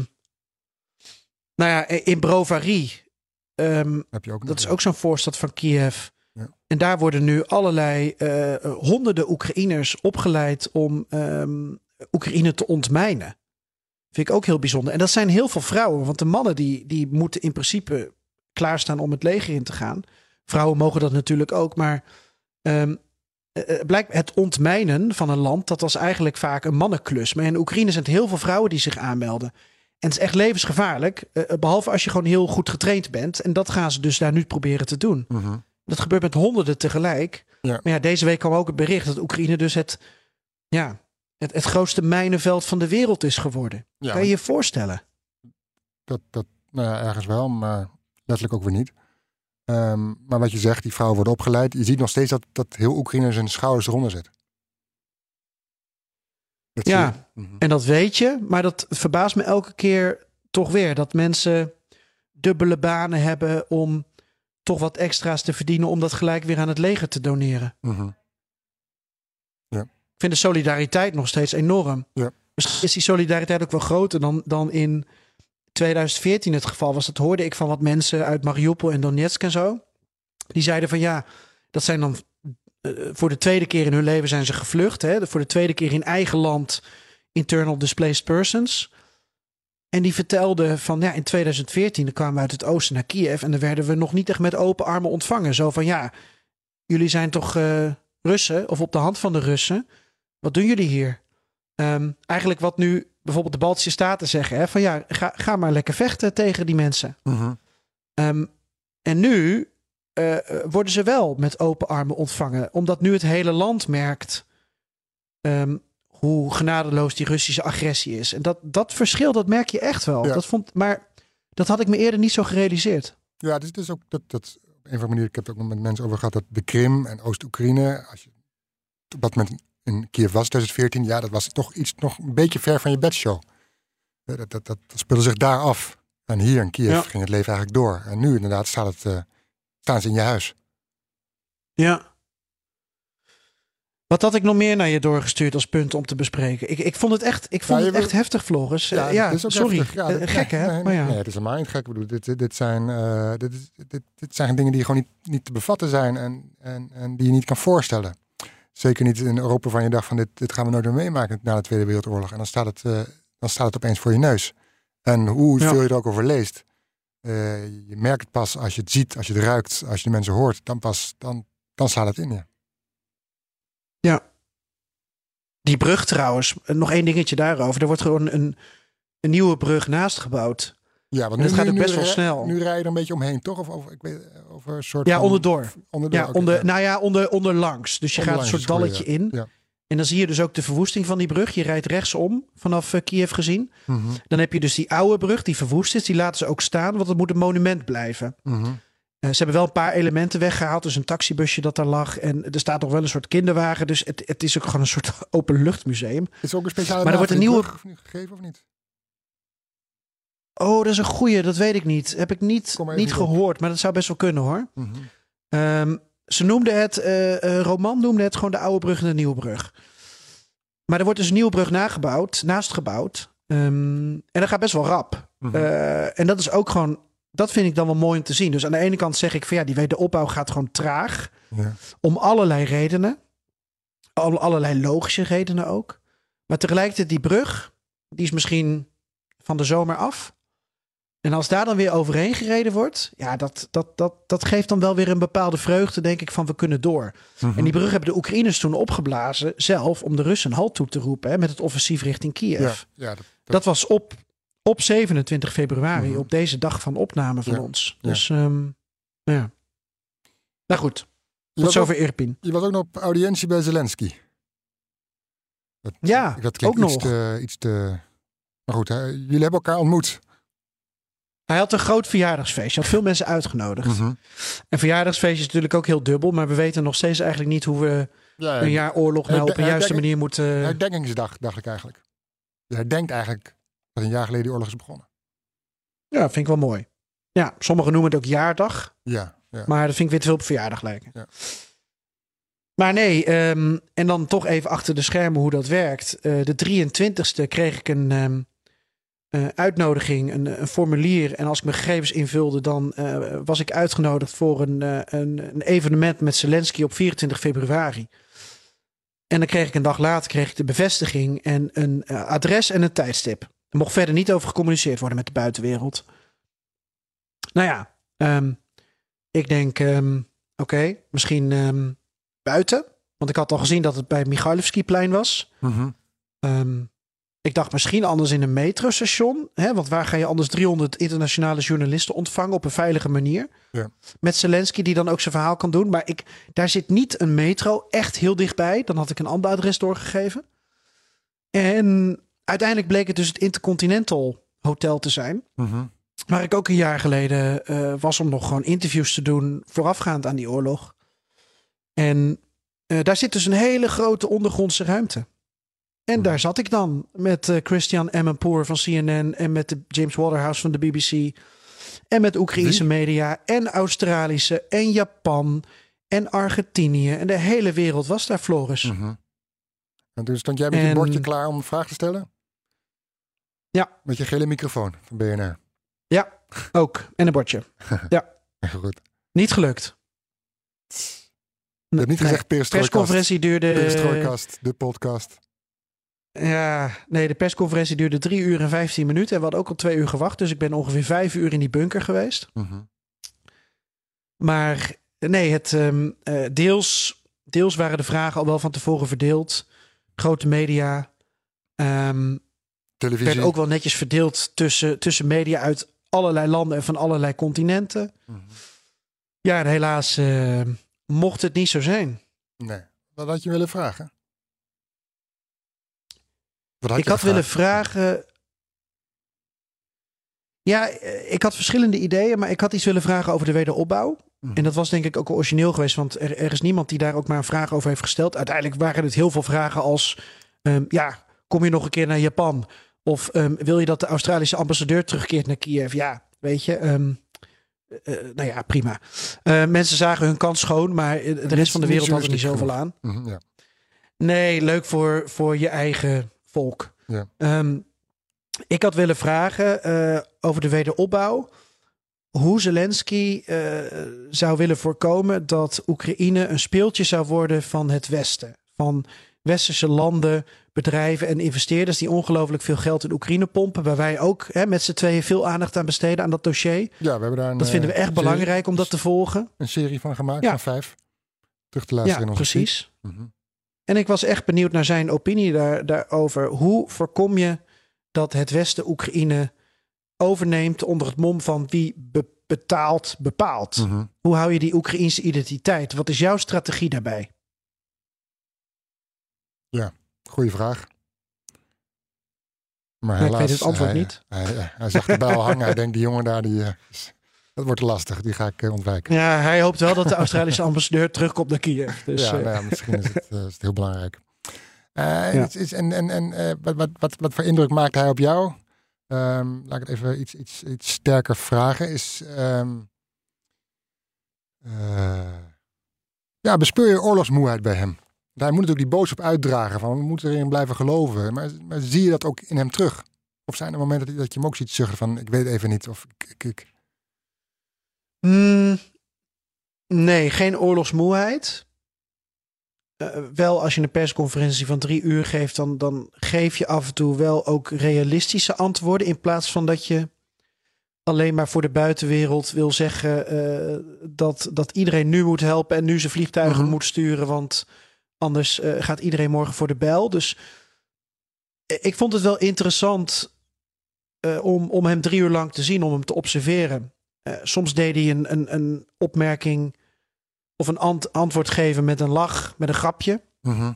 nou ja, in Brovary. Ehm, Heb je ook nog, dat is ook zo'n voorstad van Kiev. Ja. En daar worden nu allerlei eh, honderden Oekraïners opgeleid om ehm, Oekraïne te ontmijnen. Vind ik ook heel bijzonder. En dat zijn heel veel vrouwen. Want de mannen die, die moeten in principe klaarstaan om het leger in te gaan. Vrouwen mogen dat natuurlijk ook. Maar ehm, eh, eh, blijkt het ontmijnen van een land, dat was eigenlijk vaak een mannenklus. Maar in Oekraïne zijn het heel veel vrouwen die zich aanmelden. En het is echt levensgevaarlijk. eh, behalve als je gewoon heel goed getraind bent. En dat gaan ze dus daar nu proberen te doen. Mhm. Dat gebeurt met honderden tegelijk. Ja. Maar ja, deze week kwam ook het bericht dat Oekraïne dus het, ja, het, het grootste mijnenveld van de wereld is geworden. Ja, kan je je voorstellen? Dat, dat, nou ja, ergens wel, maar letterlijk ook weer niet. Ehm, maar wat je zegt, die vrouwen worden opgeleid. Je ziet nog steeds dat, dat heel Oekraïne zijn schouders eronder zet. Dat Ja. Mhm. En dat weet je, maar dat verbaast me elke keer toch weer. Dat mensen dubbele banen hebben om toch wat extra's te verdienen... om dat gelijk weer aan het leger te doneren. Mhm. Ik vind de solidariteit nog steeds enorm. Ja. misschien is die solidariteit ook wel groter dan, dan in 2014 het geval was. Dat hoorde ik van wat mensen uit Mariupol en Donetsk en zo. Die zeiden van ja, dat zijn dan voor de tweede keer in hun leven zijn ze gevlucht. Hè? Voor de tweede keer in eigen land internal displaced persons. En die vertelde van ja, in 2014 dan kwamen we uit het oosten naar Kiev en dan werden we nog niet echt met open armen ontvangen. Zo van ja, jullie zijn toch eh, Russen of op de hand van de Russen. Wat doen jullie hier? Ehm, eigenlijk wat nu bijvoorbeeld de Baltische Staten zeggen: hè, van ja, ga, ga maar lekker vechten tegen die mensen. Mhm. Ehm, en nu eh, worden ze wel met open armen ontvangen, omdat nu het hele land merkt ehm, hoe genadeloos die Russische agressie is. En dat, dat verschil, dat merk je echt wel. Ja. Dat vond, maar dat had ik me eerder niet zo gerealiseerd. Ja, dus het is ook dat, dat op een of andere manier, ik heb het ook met mensen over gehad, dat de Krim en Oost-Oekraïne, als je op dat moment in Kiev was, 2014, ja, dat was toch iets nog een beetje ver van je bedshow. Eh, Dat, dat, dat, dat speelde zich daar af. En hier in Kiev Ja. ging het leven eigenlijk door. En nu inderdaad staat het, eh, staan ze in je huis. Ja. Wat had ik nog meer naar je doorgestuurd als punt om te bespreken? Ik, ik vond het echt, ik vond Ja, het echt wil- heftig, Floris. Ja, ook sorry. Ja, Eh, gek, hè? Nee, maar ja. nee, het is helemaal niet gek. Ik bedoel, dit, dit, zijn, eh, dit, dit, dit zijn dingen die gewoon niet, niet te bevatten zijn en, en, en die je niet kan voorstellen. Zeker niet in Europa waarvan je dacht van dit, dit gaan we nooit meer meemaken na de Tweede Wereldoorlog. En dan staat het, eh, dan staat het opeens voor je neus. En hoe Ja. veel je er ook over leest. Eh, je merkt het pas als je het ziet, als je het ruikt, als je de mensen hoort. Dan pas, dan, dan slaat het in je. Die brug trouwens, nog één dingetje daarover. Er wordt gewoon een, een nieuwe brug naast gebouwd. Ja, want het gaat ook best rij- wel snel. Nu rij je er een beetje omheen, toch? Of over, ik weet, over een soort Ja, van- onderdoor. onderdoor. Ja, onder, ja. nou ja, onder, onderlangs. Dus je gaat een soort het dalletje goeie, in. ja. En dan zie je dus ook de verwoesting van die brug. Je rijdt rechtsom vanaf eh, Kiev gezien. Mhm, Dan heb je dus die oude brug die verwoest is. Die laten ze ook staan, want het moet een monument blijven. mhm. Eh, ze hebben wel een paar elementen weggehaald. Dus een taxibusje dat daar lag. En er staat nog wel een soort kinderwagen. Dus het, het is ook gewoon een soort *laughs* openluchtmuseum. Is ook een speciale Maar er wordt een nieuwe- brug gegeven of niet? Oh, dat is een goeie. Dat weet ik niet. Heb ik niet, niet op. gehoord. Maar dat zou best wel kunnen hoor. Mhm. Ehm, ze noemden het, eh eh, Roman noemde het gewoon de oude brug en de nieuwe brug. Maar er wordt dus een nieuwe brug nagebouwd, naast gebouwd. Ehm, en dat gaat best wel rap. Mhm. Eh, en dat is ook gewoon, dat vind ik dan wel mooi om te zien. Dus aan de ene kant zeg ik van ja, die wederopbouw gaat gewoon traag. Ja. Om allerlei redenen. Al, allerlei logische redenen ook. Maar tegelijkertijd die brug, die is misschien van de zomer af. En als daar dan weer overheen gereden wordt, ja, dat, dat, dat, dat geeft dan wel weer een bepaalde vreugde, denk ik, van we kunnen door. Mhm. En die brug hebben de Oekraïners toen opgeblazen, zelf, om de Russen een halt toe te roepen, hè, met het offensief richting Kiev. Ja, ja, dat, Dat was op, op 27 februari, Mhm. op deze dag van opname van Ja, ons. ja. Dus, ehm, ja. Nou goed, tot zover Irpin. je was ook nog op audiëntie bij Zelensky. Dat, Ja, dat klinkt ook iets nog. te, iets te... Maar goed, hè, jullie hebben elkaar ontmoet. Hij had een groot verjaardagsfeest. Je had veel mensen uitgenodigd. Mhm. En verjaardagsfeest is natuurlijk ook heel dubbel. Maar we weten nog steeds eigenlijk niet hoe we Ja, een jaar oorlog nou op een juiste manier moeten... Herdenkingsdag, dacht ik eigenlijk. Je herdenkt eigenlijk dat een jaar geleden die oorlog is begonnen. Ja, vind ik wel mooi. Ja, sommigen noemen het ook jaardag. Ja, ja. Maar dat vind ik weer te veel op verjaardag lijken. Ja. Maar nee, ehm, en dan toch even achter de schermen hoe dat werkt. Eh, de 23ste kreeg ik een ehm, eh, uitnodiging, een, een formulier. En als ik mijn gegevens invulde, dan eh, was ik uitgenodigd voor een, eh, een, een evenement met Zelensky op 24 februari. En dan kreeg ik een dag later kreeg ik de bevestiging en een adres en een tijdstip. Er mocht verder niet over gecommuniceerd worden met de buitenwereld. Nou ja, ehm, ik denk, ehm, oké, misschien ehm, buiten. Want ik had al gezien dat het bij Michailovski-plein was. Mhm. Ik dacht misschien anders in een metrostation. Hè? Want waar ga je anders 300 internationale journalisten ontvangen op een veilige manier? Ja. Met Zelensky die dan ook zijn verhaal kan doen. Maar ik, daar zit niet een metro echt heel dichtbij. Dan had ik een ander adres doorgegeven. En uiteindelijk bleek het dus het Intercontinental Hotel te zijn. Mhm. Waar ik ook een jaar geleden eh, was om nog gewoon interviews te doen voorafgaand aan die oorlog. En eh, daar zit dus een hele grote ondergrondse ruimte. En daar zat ik dan met eh, Christian Emmenpoor van CNN en met de James Waterhouse van de BBC. En met Oekraïnse media en Australische en Japan en Argentinië. En de hele wereld was daar, Floris. Mhm. En toen stond jij met je bordje klaar om een vraag te stellen? Ja. Met je gele microfoon van BNR. Ja, ook. En een bordje. *laughs* Ja. Goed. Niet gelukt. Je hebt niet Nee. gezegd perestrooikast. persconferentie duurde... Perestrooikast, de podcast. Ja, nee, de persconferentie duurde drie uur en vijftien minuten. En we hadden ook al twee uur gewacht. Dus ik ben ongeveer vijf uur in die bunker geweest. Mhm. Maar nee, het, ehm, eh, deels, deels waren de vragen al wel van tevoren verdeeld. Grote media. ehm Televisie. werd ook wel netjes verdeeld tussen, tussen media uit allerlei landen en van allerlei continenten. Mhm. Ja, en helaas eh, mocht het niet zo zijn. Nee. Wat had je willen vragen? Had ik had willen vragen. Ja, eh, ik had verschillende ideeën, maar ik had iets willen vragen over de wederopbouw. Mhm. En dat was denk ik ook origineel geweest, want er, er is niemand die daar ook maar een vraag over heeft gesteld. Uiteindelijk waren het heel veel vragen als: ehm, ja, kom je nog een keer naar Japan? Of ehm, wil je dat de Australische ambassadeur terugkeert naar Kiev? Ja, weet je. eh, nou ja, prima. Mensen zagen hun kans schoon, maar de rest van de wereld had er niet zoveel aan. Mhm, ja. Nee, leuk voor, voor je eigen volk. Ja. Ehm, ik had willen vragen eh, over de wederopbouw. Hoe Zelensky eh, zou willen voorkomen dat Oekraïne een speeltje zou worden van het Westen. Van westerse landen, bedrijven en investeerders die ongelooflijk veel geld in Oekraïne pompen. Waar wij ook hè, met z'n tweeën veel aandacht aan besteden aan dat dossier. ja, we hebben daar een, Dat vinden we eh, echt serie- belangrijk om dat te volgen. Een serie van gemaakt Ja. van vijf. Terug te luisteren Ja, in onze precies. En ik was echt benieuwd naar zijn opinie daar, daarover. Hoe voorkom je dat het Westen Oekraïne overneemt onder het mom van wie be- betaalt, bepaalt? Mhm. Hoe hou je die Oekraïnse identiteit? Wat is jouw strategie daarbij? Goeie vraag. Maar Ja, ik helaas, weet het antwoord hij, niet. Hij, hij, hij zag de bijl hangen. *laughs* Hij denkt, die jongen daar, die, eh, dat wordt lastig. Die ga ik eh, ontwijken. Ja, hij hoopt wel dat de Australische ambassadeur terugkomt naar Kiev. Dus, ja, eh, nou ja, misschien is het, eh, is het heel belangrijk. Eh, en Ja. en en, en eh, wat, wat, wat, wat voor indruk maakt hij op jou? Ehm, laat ik het even iets, iets, iets sterker vragen. Is, ehm, eh, ja, bespeur je oorlogsmoeheid bij hem? Hij moet natuurlijk die boodschap uitdragen van we moeten erin blijven geloven. Maar, maar zie je dat ook in hem terug? Of zijn er momenten dat, dat je hem ook ziet zuchten van ik weet even niet of ik, ik, ik- Hmm, nee, geen oorlogsmoeheid. Eh, wel als je een persconferentie van drie uur geeft, dan, dan geef je af en toe wel ook realistische antwoorden. In plaats van dat je alleen maar voor de buitenwereld wil zeggen eh, dat, dat iedereen nu moet helpen en nu zijn vliegtuigen Mhm. moet sturen. Want anders eh, gaat iedereen morgen voor de bijl. Dus eh, ik vond het wel interessant eh, om, om hem drie uur lang te zien, om hem te observeren. Eh, soms deed hij een, een, een opmerking of een ant- antwoord geven met een lach, met een grapje. Mhm.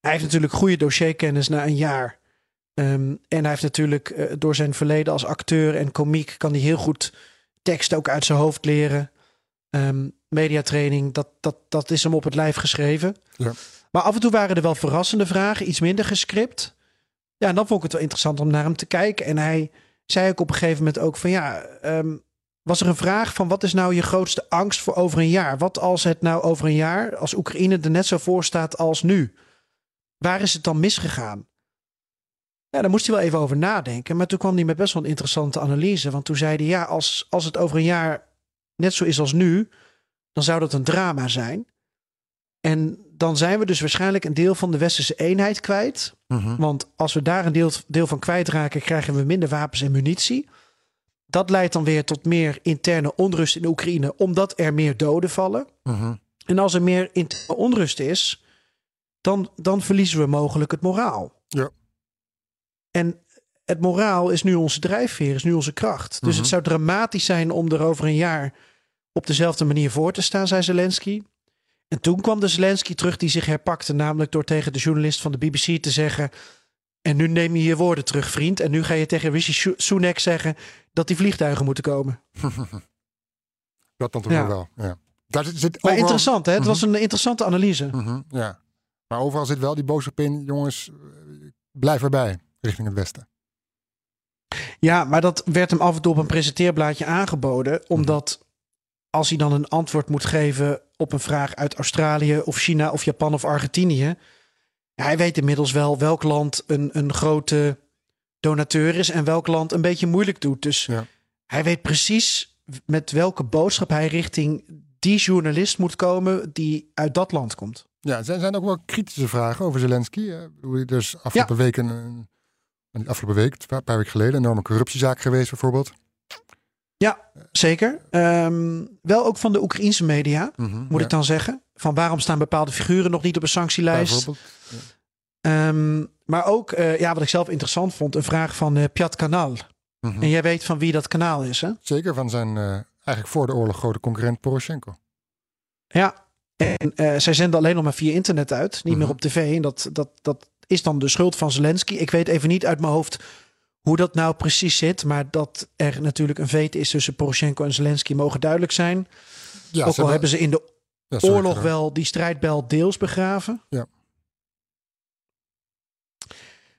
Hij heeft natuurlijk goede dossierkennis na een jaar. Ehm, en hij heeft natuurlijk eh, door zijn verleden als acteur en komiek... kan hij heel goed teksten ook uit zijn hoofd leren. Ehm, mediatraining, dat, dat, dat is hem op het lijf geschreven. Ja. Maar af en toe waren er wel verrassende vragen, iets minder gescript. Ja, en dan vond ik het wel interessant om naar hem te kijken. En hij zei ook op een gegeven moment ook van ja... ehm, was er een vraag van wat is nou je grootste angst voor over een jaar? Wat als het nou over een jaar, als Oekraïne er net zo voor staat als nu? Waar is het dan misgegaan? Ja, daar moest hij wel even over nadenken. Maar toen kwam hij met best wel een interessante analyse. Want toen zei hij, ja, als, als het over een jaar net zo is als nu, dan zou dat een drama zijn. En dan zijn we dus waarschijnlijk een deel van de westerse eenheid kwijt. Mhm. Want als we daar een deel, deel van kwijtraken, krijgen we minder wapens en munitie. Dat leidt dan weer tot meer interne onrust in Oekraïne, omdat er meer doden vallen. Mhm. En als er meer interne onrust is, dan, dan verliezen we mogelijk het moraal. Ja. En het moraal is nu onze drijfveer, is nu onze kracht. Dus Mhm. het zou dramatisch zijn om er over een jaar op dezelfde manier voor te staan, zei Zelensky. En toen kwam de Zelensky terug die zich herpakte, namelijk door tegen de journalist van de BBC te zeggen. En nu neem je je woorden terug, vriend. En nu ga je tegen Rishi Su- Sunak zeggen dat die vliegtuigen moeten komen. *laughs* Dat dan toch Ja. wel. Ja. Daar zit, zit Maar overal- interessant, hè? Het Mhm. was een interessante analyse. Mhm, ja. Maar overal zit wel die boodschap in, jongens, eh, blijf erbij, richting het westen. Ja, maar dat werd hem af en toe op een presenteerblaadje aangeboden. Omdat als hij dan een antwoord moet geven op een vraag uit Australië of China of Japan of Argentinië. Ja, hij weet inmiddels wel welk land een, een grote donateur is en welk land een beetje moeilijk doet. Dus Ja. hij weet precies met welke boodschap hij richting die journalist moet komen die uit dat land komt. Ja, er zijn, zijn ook wel kritische vragen over Zelensky. bedoel, Er is afgelopen week, een, afgelopen week, een paar weken geleden, een enorme corruptiezaak geweest bijvoorbeeld. Ja, zeker. Ehm, wel ook van de Oekraïense media, Mhm, moet ja, ik dan zeggen. Van waarom staan bepaalde figuren nog niet op een sanctielijst? Ehm, maar ook, eh, ja, wat ik zelf interessant vond, een vraag van eh Piat Kanaal. Mhm. En jij weet van wie dat kanaal is, hè? Zeker van zijn eh, eigenlijk voor de oorlog grote concurrent Poroshenko. Ja. En zij zenden alleen nog maar via internet uit, niet meer Mhm. op tv. En dat, dat, dat is dan de schuld van Zelensky. Ik weet even niet uit mijn hoofd hoe dat nou precies zit. Maar dat er natuurlijk een veet is tussen Poroshenko en Zelensky mogen duidelijk zijn. Ja, ook al hebben ze in de ja, oorlog wel die strijdbel deels begraven. Ja.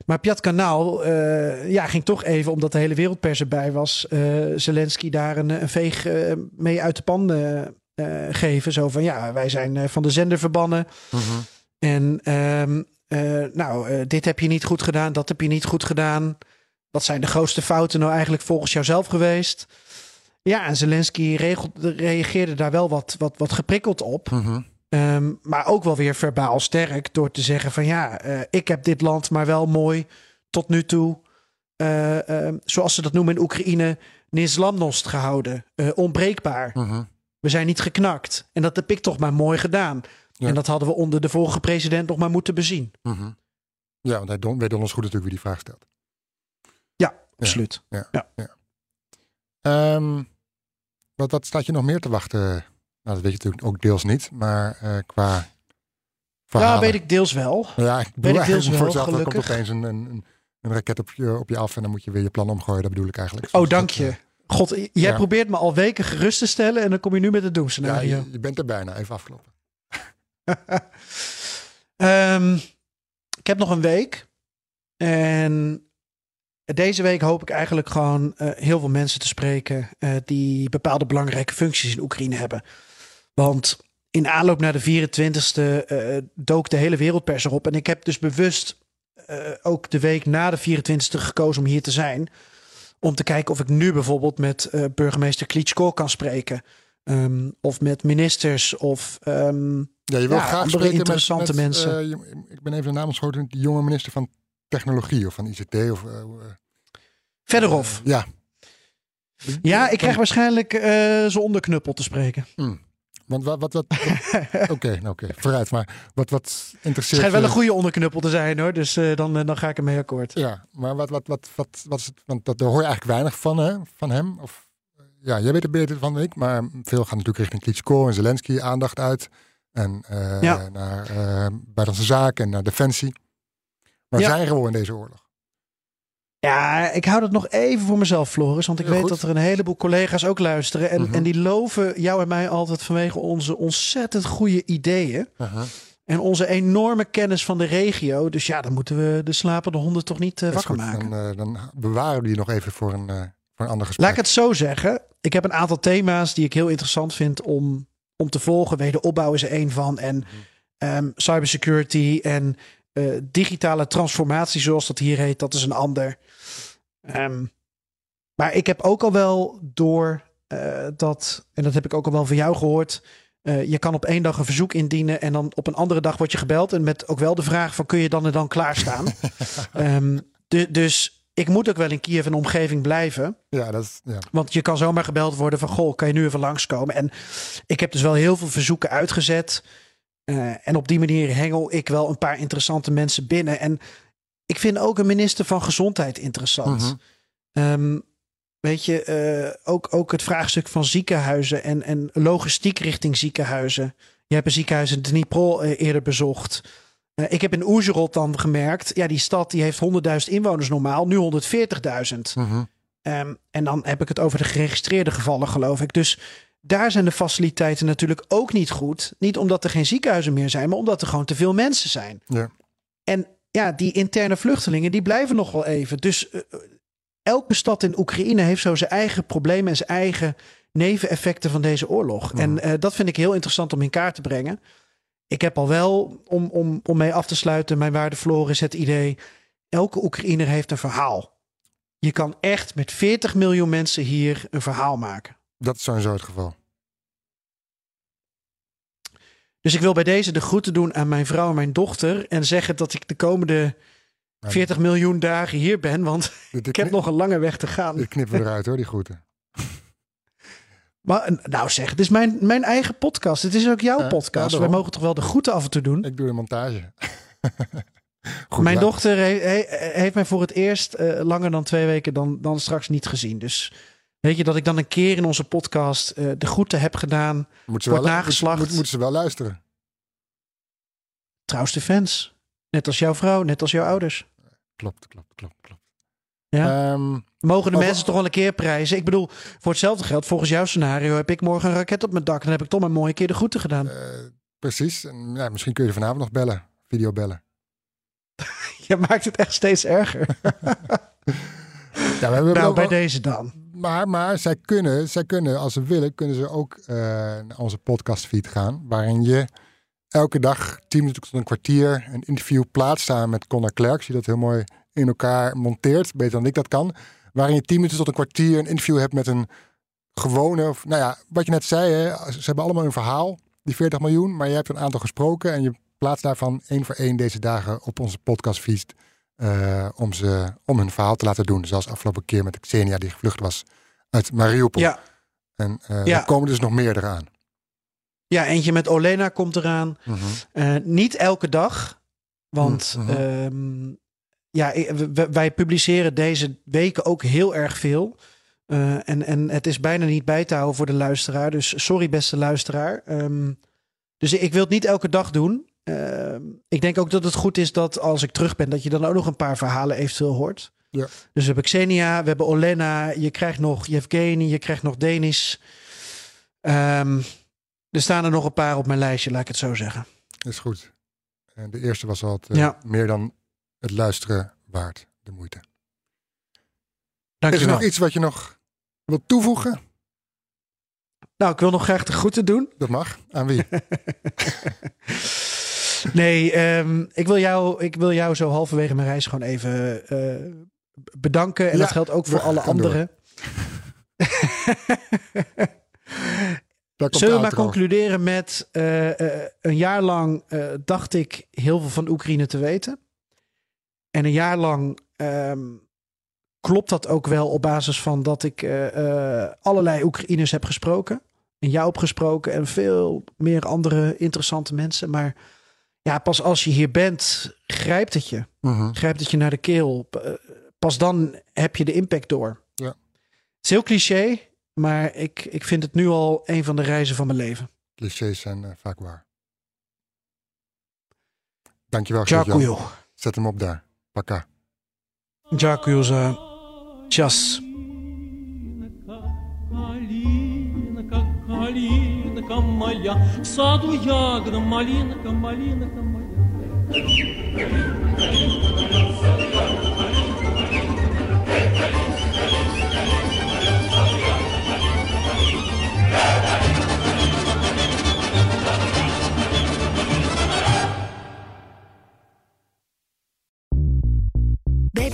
Maar Piat Kanaal eh, ja, ging toch even, omdat de hele wereldpers erbij was, eh, Zelensky daar een, een veeg eh, mee uit de pan geven. Zo van ja, wij zijn van de zender verbannen. Mhm. En ehm, eh, nou, dit heb je niet goed gedaan, dat heb je niet goed gedaan. Wat zijn de grootste fouten nou eigenlijk volgens jouzelf geweest? Ja, en Zelensky reageerde daar wel wat, wat, wat geprikkeld op. Mhm. Ehm, maar ook wel weer verbaal sterk door te zeggen van ja, eh, ik heb dit land maar wel mooi tot nu toe, eh, ehm, zoals ze dat noemen in Oekraïne, Nislamnost gehouden. Eh, onbreekbaar. Mhm. We zijn niet geknakt. En dat heb ik toch maar mooi gedaan. Ja. En dat hadden we onder de vorige president nog maar moeten bezien. Mhm. Ja, want hij don- weet donders goed natuurlijk wie die vraag stelt. Ja, absoluut. Ja. Ja. ja. Ehm, wat, wat staat je nog meer te wachten? Nou, dat weet je natuurlijk ook deels niet, maar eh, qua verhalen. Ja, weet ik deels wel. Ja, ik Weet ik deels eigenlijk voor wel, hetzelfde. Er komt opeens een, een, een, raket op je, op je af en dan moet je weer je plan omgooien. Dat bedoel ik eigenlijk. Oh, Dus dank dat, je. eh, God, jij ja. probeert me al weken gerust te stellen en dan kom je nu met het ja, doemscenario. je, je bent er bijna. Even afgelopen. *laughs* Ehm, ik heb nog een week. En deze week hoop ik eigenlijk gewoon eh, heel veel mensen te spreken eh, die bepaalde belangrijke functies in Oekraïne hebben. Want in aanloop naar de 24e eh, dook de hele wereldpers erop. En ik heb dus bewust eh, ook de week na de 24e gekozen om hier te zijn. Om te kijken of ik nu bijvoorbeeld met burgemeester Klitschko kan spreken. Ehm, of met ministers of ehm, Ja, je wil Ja, graag spreken interessante met, met, mensen. ik ben even de naam ontschoten. Die jonge minister van Technologie of van ICT. Of, eh, eh, Verderhof. ja. Ja, ik krijg waarschijnlijk eh zijn onderknuppel te spreken. Want wat... wat, wat, *laughs* wat- Oké, nou, oké. vooruit. Maar wat, wat Het interesseert schijnt wel een goede onderknuppel te zijn hoor. Dus eh, dan, eh, dan ga ik ermee akkoord. Ja, maar wat, wat, wat, wat, wat is het? Want dat, daar hoor je eigenlijk weinig van, hè, van hem. Of, eh, ja, jij weet het beter van dan ik, maar veel gaat natuurlijk richting Klitschko en Zelensky aandacht uit. En eh, Ja. naar eh buitenlandse zaken en naar defensie. Waar Ja. zijn we in deze oorlog? Ja, ik hou dat nog even voor mezelf, Floris. Want ik weet goed. dat er een heleboel collega's ook luisteren. En, Mhm. en die loven jou en mij altijd vanwege onze ontzettend goede ideeën. En onze enorme kennis van de regio. Dus ja, dan moeten we de slapende honden toch niet eh, wakker goed. maken. Dan, eh, dan bewaren we die nog even voor een, eh, voor een ander gesprek. Laat ik het zo zeggen. Ik heb een aantal thema's die ik heel interessant vind om, om te volgen. Wederopbouw is er één van. En ehm, cybersecurity en eh, digitale transformatie, zoals dat hier heet, dat is een ander. Ehm, maar ik heb ook al wel door eh, dat, en dat heb ik ook al wel van jou gehoord. eh, je kan op één dag een verzoek indienen en dan op een andere dag word je gebeld. En met ook wel de vraag van kun je dan en dan klaarstaan? *laughs* Ehm, de- dus ik moet ook wel in Kiev en omgeving blijven. Ja, dat is, ja. Want je kan zomaar gebeld worden van... goh, kan je nu even langskomen? En ik heb dus wel heel veel verzoeken uitgezet. Eh, en op die manier hengel ik wel een paar interessante mensen binnen. En ik vind ook een minister van Gezondheid interessant. Mhm. Ehm, weet je, eh, ook, ook het vraagstuk van ziekenhuizen... En, en logistiek richting ziekenhuizen. Je hebt een ziekenhuis in Dnipro eh, eerder bezocht... Ik heb in Oezerot dan gemerkt, ja, die stad die heeft 100.000 inwoners normaal, nu 140.000. Mhm. Ehm, en dan heb ik het over de geregistreerde gevallen, geloof ik. Dus daar zijn de faciliteiten natuurlijk ook niet goed. Niet omdat er geen ziekenhuizen meer zijn, maar omdat er gewoon te veel mensen zijn. Ja. En ja, die interne vluchtelingen, die blijven nog wel even. Dus eh, elke stad in Oekraïne heeft zo zijn eigen problemen en zijn eigen neveneffecten van deze oorlog. En eh, dat vind ik heel interessant om in kaart te brengen. Ik heb al wel, om, om, om mee af te sluiten, mijn waarde is het idee... elke Oekraïner heeft een verhaal. Je kan echt met 40 miljoen mensen hier een verhaal maken. Dat is sowieso het geval. Dus ik wil bij deze de groeten doen aan mijn vrouw en mijn dochter. En zeggen dat ik de komende 40 miljoen dagen hier ben. Want *laughs* ik heb nog een lange weg te gaan. knippen we eruit hoor, die groeten. *laughs* Maar nou zeg, het is mijn, mijn eigen podcast. Het is ook jouw Ja, podcast. ja, Wij mogen toch wel de groeten af en toe doen. Ik doe de montage. *laughs* Goed, mijn dochter he- he- heeft mij voor het eerst eh, langer dan twee weken dan, dan straks niet gezien. Dus weet je dat ik dan een keer in onze podcast eh, de groeten heb gedaan. Moet ze, wordt wel, nageslacht. Moet, moet, moeten ze wel luisteren. Trouwste fans. Net als jouw vrouw, net als jouw ouders. Klopt, klopt, klopt, klopt. Ja. Ehm, Mogen de Over- mensen toch wel een keer prijzen? Ik bedoel, voor hetzelfde geld, volgens jouw scenario, heb ik morgen een raket op mijn dak. Dan heb ik toch maar een mooie keer de groeten gedaan. eh, precies. En, ja, misschien kun je vanavond nog bellen. Video bellen. *laughs* Je maakt het echt steeds erger. *laughs* Ja, we hebben nou, bij deze dan. Maar, maar zij, kunnen, zij kunnen, als ze willen, kunnen ze ook eh, naar onze podcastfeed gaan. Waarin je elke dag 10 minuten tot een kwartier een interview plaatst samen met Connor Klerks. Die dat heel mooi in elkaar monteert. Beter dan ik dat kan. Waarin je 10 minuten tot een kwartier een interview hebt met een gewone. Of, nou ja, wat je net zei. Hè, ze hebben allemaal een verhaal, die 40 miljoen. Maar je hebt een aantal gesproken. En je plaatst daarvan één voor één deze dagen op onze podcastfeed. Eh, om, ze, om hun verhaal te laten doen. Zoals afgelopen keer met Xenia die gevlucht was uit Mariupol. Ja, En eh Ja. er komen dus nog meer eraan. ja, eentje met Olena komt eraan. Eh, niet elke dag. Want Mhm. ehm, ja, wij publiceren deze weken ook heel erg veel. En, en het is bijna niet bij te houden voor de luisteraar. Dus sorry, beste luisteraar. Ehm, dus ik wil het niet elke dag doen. Ehm, ik denk ook dat het goed is dat als ik terug ben, dat je dan ook nog een paar verhalen eventueel hoort. Ja. Dus we hebben Xenia, we hebben Olena, je krijgt nog Yevgeny, je krijgt nog Denis. Ehm, er staan er nog een paar op mijn lijstje, laat ik het zo zeggen. Is goed. En de eerste was al eh, Ja. meer dan het luisteren waard. De moeite. Dank Is er nog iets wat je nog wilt toevoegen? Nou, ik wil nog graag de groeten doen. Dat mag. Aan wie? *laughs* Nee, ehm, ik, wil jou, ik wil jou zo halverwege mijn reis gewoon even eh, bedanken. En Ja, dat geldt ook voor alle anderen. Zullen we maar concluderen met eh, eh, een jaar lang dacht ik heel veel van Oekraïne te weten. En een jaar lang ehm, klopt dat ook wel op basis van dat ik allerlei Oekraïners heb gesproken. En jou heb gesproken en veel meer andere interessante mensen. Maar ja, pas als je hier bent, grijpt het je. Uh -huh. Grijpt het je naar de keel. Eh, pas dan heb je de impact door. Ja. Het is heel cliché, maar ik, ik vind het nu al een van de reizen van mijn leven. Clichés zijn eh, vaak waar. Dankjewel, Jacuyo. Zet hem op daar. Paka. Jacuyo's uh, Калинка моя, в саду ягода, малинка, малинка моя.